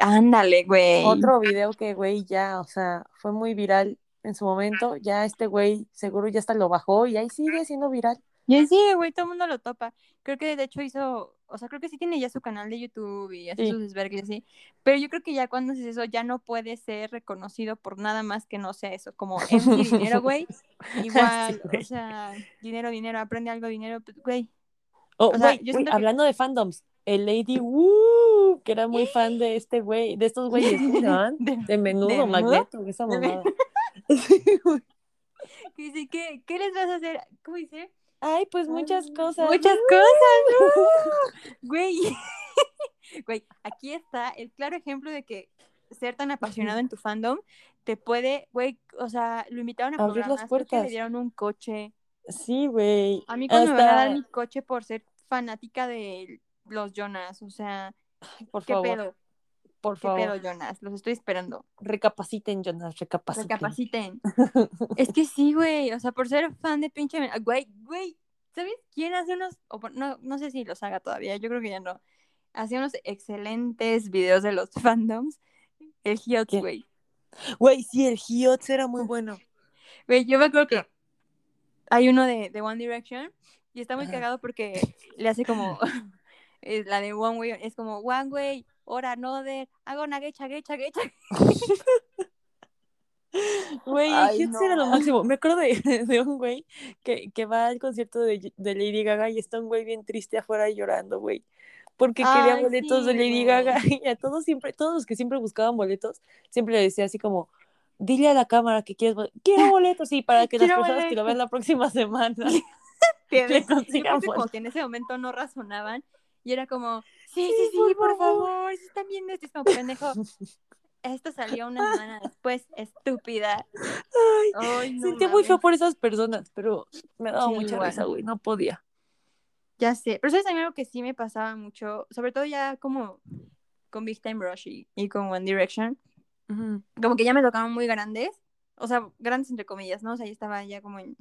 B: ándale, güey.
A: Otro video que, güey, ya, o sea, fue muy viral en su momento. Ya este güey seguro ya hasta lo bajó y ahí sigue siendo viral.
B: Y sí, güey, todo el mundo lo topa. Creo que de hecho hizo, o sea, creo que sí tiene ya su canal de YouTube y hace
A: Sí.
B: sus desvergues y así. Pero yo creo que ya cuando haces eso ya no puede ser reconocido por nada más que no sea eso. Como MC Dinero, güey. Igual,
A: Sí,
B: o sea, dinero, dinero, aprende algo, dinero, pues, güey.
A: Oh,
B: O sea,
A: güey,
B: yo que-
A: hablando de fandoms, el Lady Wu, que era muy fan de este güey, de estos güeyes, ¿cómo se llaman?
B: De-
A: De menudo,
B: ¿De
A: magneto, esa
B: De
A: mamada.
B: Dice, ¿qué, ¿qué les vas a hacer? ¿Cómo dice?
A: Ay, pues muchas
B: Ay,
A: cosas.
B: Muchas cosas, ¿no? Güey. Güey, aquí está el claro ejemplo de que ser tan apasionado en tu fandom te puede, güey, o sea, lo invitaron a
A: Abrir las puertas.
B: le dieron un coche.
A: Sí, güey.
B: A mí cuando me van a dar mi coche por ser fanática de los Jonas, o sea,
A: Ay, por
B: ¿qué
A: favor,
B: pedo?
A: Por
B: ¿Qué
A: favor.
B: pedo, Jonas? Los estoy esperando.
A: Recapaciten, Jonas, recapaciten.
B: Recapaciten. es que sí, güey. O sea, por ser fan de pinche. Güey, güey. ¿Sabes quién hace unos.? no, no sé si los haga todavía. Yo creo que ya no. Hacía unos excelentes videos de los fandoms. El Hiots, güey.
A: Güey, sí, el Hiots era muy bueno.
B: Güey, yo me acuerdo que hay uno de, de One Direction y está muy
A: Ajá.
B: cagado porque le hace como. es la de One Way. Es como One Way, Ora, Another, hago una gecha, gecha, gecha.
A: Güey,
B: Ay,
A: Hiots era lo
B: no.
A: máximo. Me acuerdo de, de un güey que, que va al concierto de, de Lady Gaga y está un güey bien triste afuera llorando, güey. Porque quería
B: Ay,
A: boletos de
B: sí,
A: Lady
B: güey.
A: Gaga y a todos siempre, todos los que siempre buscaban boletos, siempre le decía así como, dile a la cámara que quieres, bol- quiero boletos, sí, para que las
B: Quiero
A: personas que lo vean la próxima semana
B: que
A: le
B: que como
A: boletos.
B: que en ese momento no razonaban y era como, sí, sí,
A: Sí,
B: sí,
A: por
B: por,
A: favor.
B: favor, si están viendo esto, es como pendejo. Esto salió una semana después, estúpida.
A: Ay,
B: Ay, no
A: sentí muy feo por esas personas, pero me daba
B: Sí,
A: mucha
B: igual.
A: risa, güey, no podía.
B: Ya sé, pero sabes algo que sí me pasaba mucho, sobre todo ya como con Big Time Rush y, y con One Direction, como que ya me tocaban muy grandes, o sea, grandes entre comillas, ¿no? O sea, yo estaba ya como en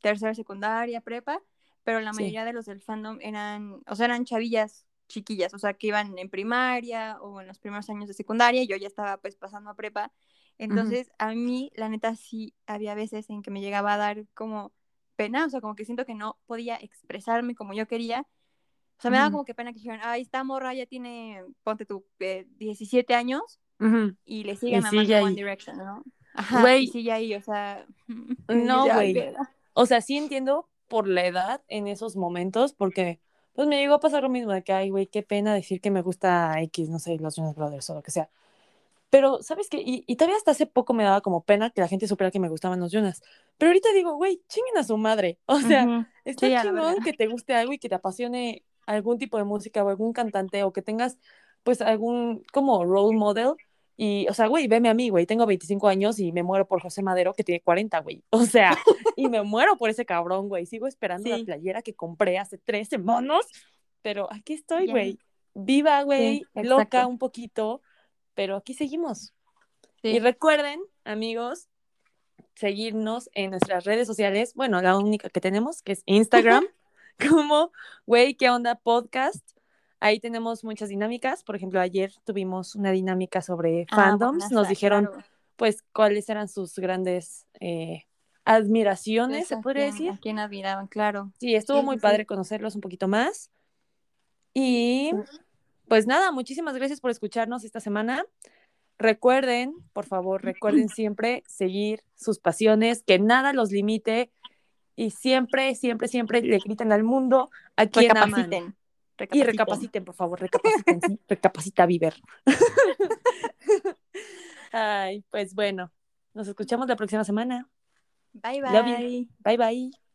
B: tercera secundaria, prepa, pero la
A: Sí.
B: mayoría de los del fandom eran, o sea, eran chavillas chiquillas, o sea, que iban en primaria o en los primeros años de secundaria, yo ya estaba pues pasando a prepa. Entonces, a mí, la neta, sí había veces en que me llegaba a dar como pena, o sea, como que siento que no podía expresarme como yo quería. O sea, me daba
A: Ujú.
B: como que pena que dijeran, ay, esta morra ya tiene, ponte tú, eh, 17 años
A: Ujú.
B: y le siguen
A: sigue
B: One. Direction, ¿no? Ajá,
A: Güey.
B: y sigue ahí, o sea...
A: No, güey. O sea, sí entiendo por la edad en esos momentos, porque pues me llegó a pasar lo mismo de que, ay, güey, qué pena decir que me gusta X, no sé, los Jonas Brothers o lo que sea. Pero, ¿sabes qué? Y, y todavía hasta hace poco me daba como pena que la gente supiera que me gustaban los Jonas. Pero ahorita digo, güey, chinguen a su madre. O sea,
B: Ujú.
A: está
B: Sí,
A: chingón que te guste algo y que te apasione algún tipo de música o algún cantante o que tengas, pues, algún como role model. Y, o sea, güey, veme a mí, güey, tengo 25 años y me muero por José Madero, que tiene 40, güey. O sea, y me muero por ese cabrón, güey. Sigo esperando la playera que compré hace 13 monos, pero aquí estoy, güey. Viva, güey,
B: Sí,
A: loca un poquito, pero aquí seguimos.
B: Sí.
A: Y recuerden, amigos, seguirnos en nuestras redes sociales. Bueno, la única que tenemos, que es Instagram, como Güey, ¿qué onda? Podcast. Ahí tenemos muchas dinámicas. Por ejemplo, ayer tuvimos una dinámica sobre
B: Ah,
A: fandoms. Nos dijeron,
B: claro.
A: pues, cuáles eran sus grandes eh, admiraciones, se
B: Pues, ¿a
A: podría
B: quién-
A: decir.
B: A quién admiraban, claro.
A: Sí, estuvo
B: Sí,
A: muy
B: sí,
A: padre conocerlos un poquito más. Y pues nada, muchísimas gracias por escucharnos esta semana. Recuerden, por favor, recuerden siempre seguir sus pasiones, que nada los limite y siempre, siempre, siempre le griten al mundo a quien aman.
B: Recapaciten.
A: Y recapaciten, por favor, recapaciten, sí, recapacita Viver. Ay, pues bueno, nos escuchamos la próxima semana.
B: Bye,
A: Love you.
B: bye.
A: Bye bye.